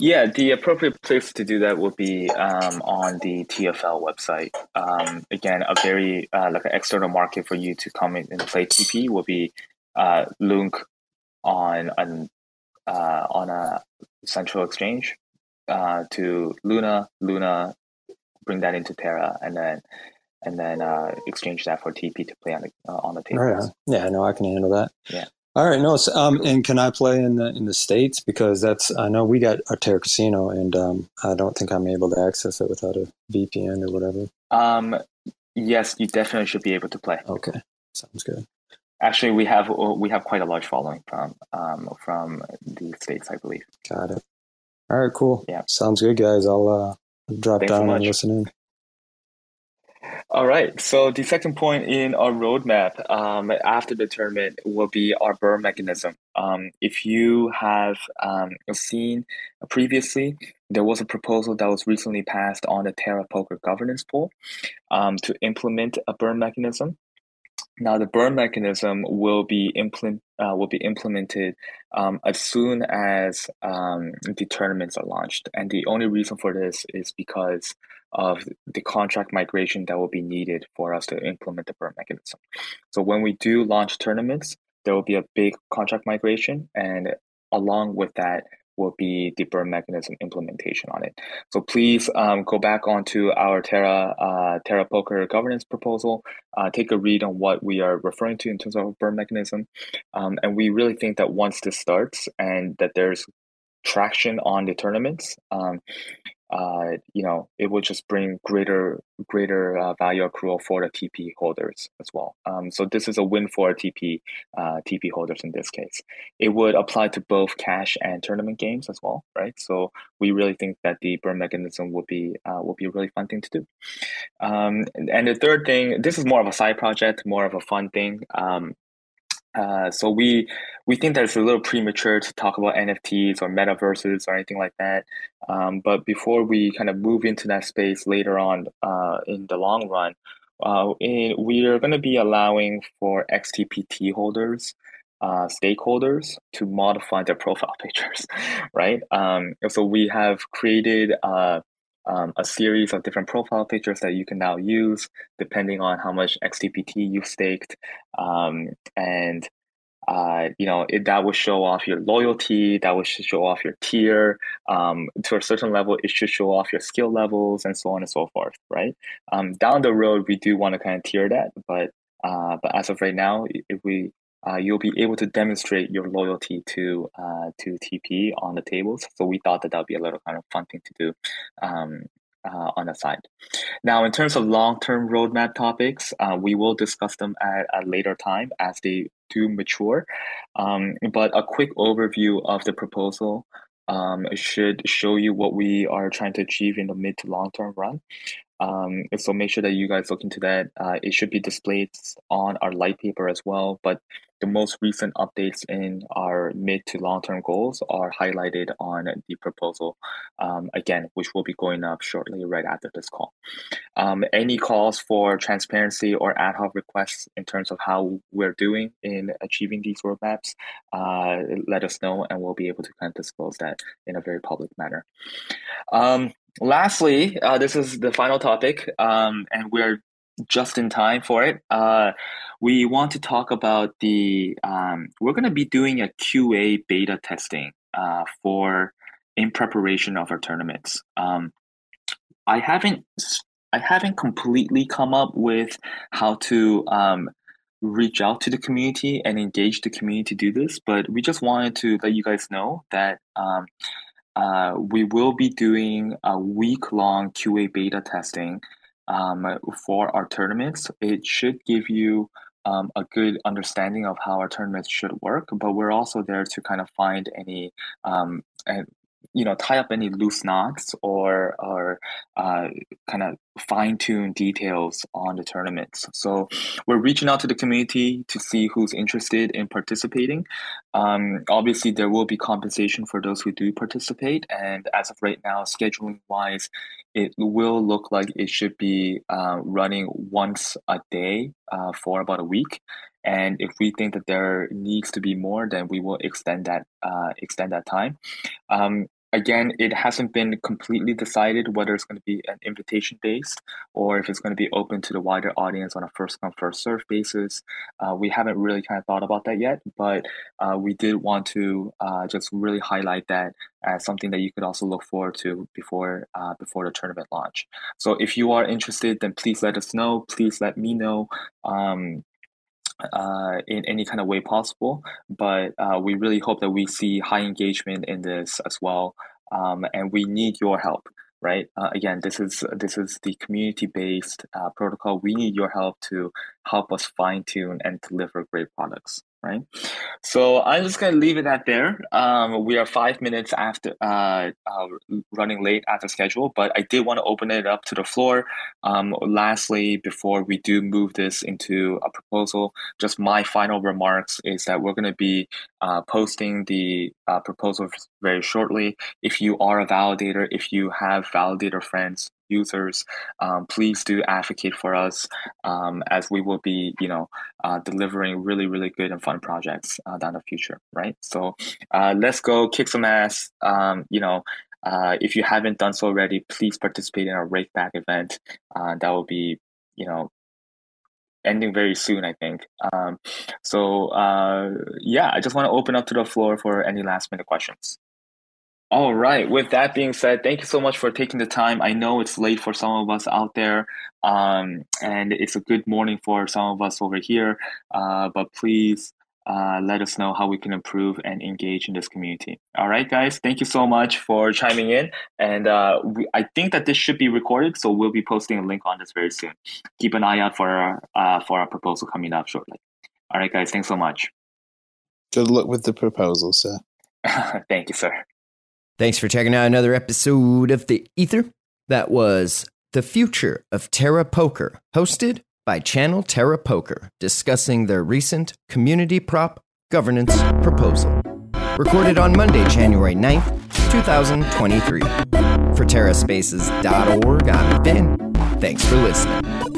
Yeah, the appropriate place to do that would be um, on the TFL website. Um, again, a very uh, like an external market for you to come in and play TP will be uh, LUNC on on uh, on a central exchange uh, to Luna. Luna bring that into Terra, and then and then uh, exchange that for TP to play on the uh, on the table. Yeah. yeah, no, I can handle that. Yeah. All right, no, so, um, and can I play in the in the states because that's I know we got our Terra Casino, and um, I don't think I'm able to access it without a VPN or whatever. Um, yes, you definitely should be able to play. Okay, sounds good. Actually, we have we have quite a large following from um, from the states, I believe. Got it. All right, cool. Yeah, sounds good, guys. I'll uh, drop Thanks down so and listen in. All right. So the second point in our roadmap um, after the tournament will be our burn mechanism. Um, if you have um, seen previously, there was a proposal that was recently passed on the Terra Poker governance pool um, to implement a burn mechanism. Now, the burn mechanism will be implement uh, will be implemented um, as soon as um, the tournaments are launched, and the only reason for this is because of the contract migration that will be needed for us to implement the burn mechanism. So when we do launch tournaments, there will be a big contract migration, and along with that, will be the burn mechanism implementation on it. So please um, go back onto our Terra uh, Terra Poker governance proposal, uh, take a read on what we are referring to in terms of burn mechanism, um, and we really think that once this starts and that there's traction on the tournaments, um, uh, you know, it will just bring greater greater uh, value accrual for the TP holders as well. Um, so this is a win for TP uh, TP holders in this case. It would apply to both cash and tournament games as well, right? So we really think that the burn mechanism would be uh, would be a really fun thing to do. Um, and the third thing, this is more of a side project, more of a fun thing. Um, uh, so we we think that it's a little premature to talk about NFTs or metaverses or anything like that. Um, but before we kind of move into that space later on uh, in the long run, uh, in, we are going to be allowing for XTPT holders uh, stakeholders to modify their profile pictures, right? Um, so we have created uh, um, a series of different profile pictures that you can now use depending on how much XTPT you've staked. Um, and uh, you know it, that will show off your loyalty that will show off your tier um, to a certain level it should show off your skill levels and so on and so forth right um, down the road we do want to kind of tier that but uh, but as of right now if we uh, you'll be able to demonstrate your loyalty to uh, to TP on the tables. So we thought that that would be a little kind of fun thing to do um, uh, on the side. Now, in terms of long-term roadmap topics, uh, we will discuss them at a later time as they do mature. Um, but a quick overview of the proposal um, should show you what we are trying to achieve in the mid to long-term run. Um, so make sure that you guys look into that. Uh, it should be displayed on our light paper as well, but the most recent updates in our mid to long term goals are highlighted on the proposal, um, again, which will be going up shortly right after this call. Um, any calls for transparency or ad hoc requests in terms of how we're doing in achieving these roadmaps, uh, let us know and we'll be able to kind of disclose that in a very public manner. Um, lastly, uh, this is the final topic, um, and we're just in time for it. Uh, we want to talk about the, um, we're going to be doing a QA beta testing uh, for in preparation of our tournaments. Um, I haven't, I haven't completely come up with how to um, reach out to the community and engage the community to do this, but we just wanted to let you guys know that um, uh, we will be doing a week long QA beta testing um, for our tournaments. It should give you um, a good understanding of how our tournaments should work, but we're also there to kind of find any um, you know tie up any loose knots or or uh, kind of fine tune details on the tournaments. So we're reaching out to the community to see who's interested in participating. Um, obviously, there will be compensation for those who do participate, and as of right now, scheduling wise, it will look like it should be uh, running once a day uh, for about a week. And if we think that there needs to be more, then we will extend that uh, extend that time. Um, again, it hasn't been completely decided whether it's going to be an invitation based or if it's going to be open to the wider audience on a first come first serve basis. Uh, we haven't really kind of thought about that yet, but uh, we did want to uh, just really highlight that as something that you could also look forward to before uh, before the tournament launch. So if you are interested, then please let us know. Please let me know. Um, uh, in any kind of way possible. But uh, we really hope that we see high engagement in this as well, um, and we need your help. Right. Uh, again, this is this is the community-based uh, protocol. We need your help to help us fine tune and deliver great products right? So I'm just gonna leave it at there. Um, we are five minutes after uh, uh, running late after schedule, but I did want to open it up to the floor. Um, lastly, before we do move this into a proposal, just my final remarks is that we're gonna be uh, posting the uh, proposal very shortly. If you are a validator, if you have validator friends users, um, please do advocate for us um, as we will be, you know, uh, delivering really, really good and fun projects uh, down the future, right? So uh, let's go kick some ass. Um, you know, uh, if you haven't done so already, please participate in our Rakeback event. Uh, that will be, you know, ending very soon, I think. Um, so uh, yeah, I just want to open up to the floor for any last minute questions. All right. With that being said, thank you so much for taking the time. I know it's late for some of us out there, um, and it's a good morning for some of us over here. Uh, but please uh, let us know how we can improve and engage in this community. All right, guys. Thank you so much for chiming in. And uh, we, I think that this should be recorded, so we'll be posting a link on this very soon. Keep an eye out for our, uh, for our proposal coming up shortly. All right, guys. Thanks so much. Good luck with the proposal, sir. Thank you, sir. Thanks for checking out another episode of The Ether. That was The Future of Terra Poker, hosted by Channel Terra Poker, discussing their recent community prop governance proposal. Recorded on Monday, January 9th, 2023. For TerraSpaces.org, I'm Ben. Thanks for listening.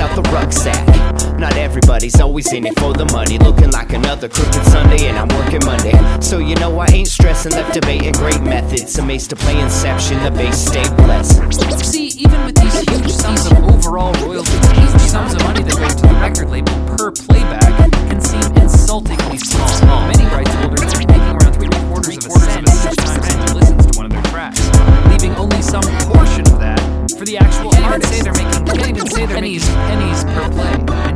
out the rucksack. Not everybody's always in it for the money. Looking like another crooked Sunday, and I'm working Monday. So you know I ain't stressing, left debating great methods. Amazed to play Inception, the bass stay blessed. See, even with these huge sums of overall royalties, huge sums of money that go to the record label per playback can seem insultingly small. Many rights holders are making around three quarters of a cent each time someone listens to one of their tracks, leaving only some portion for the actual artist. Say they're making, can't even say they're pennies, pennies per play.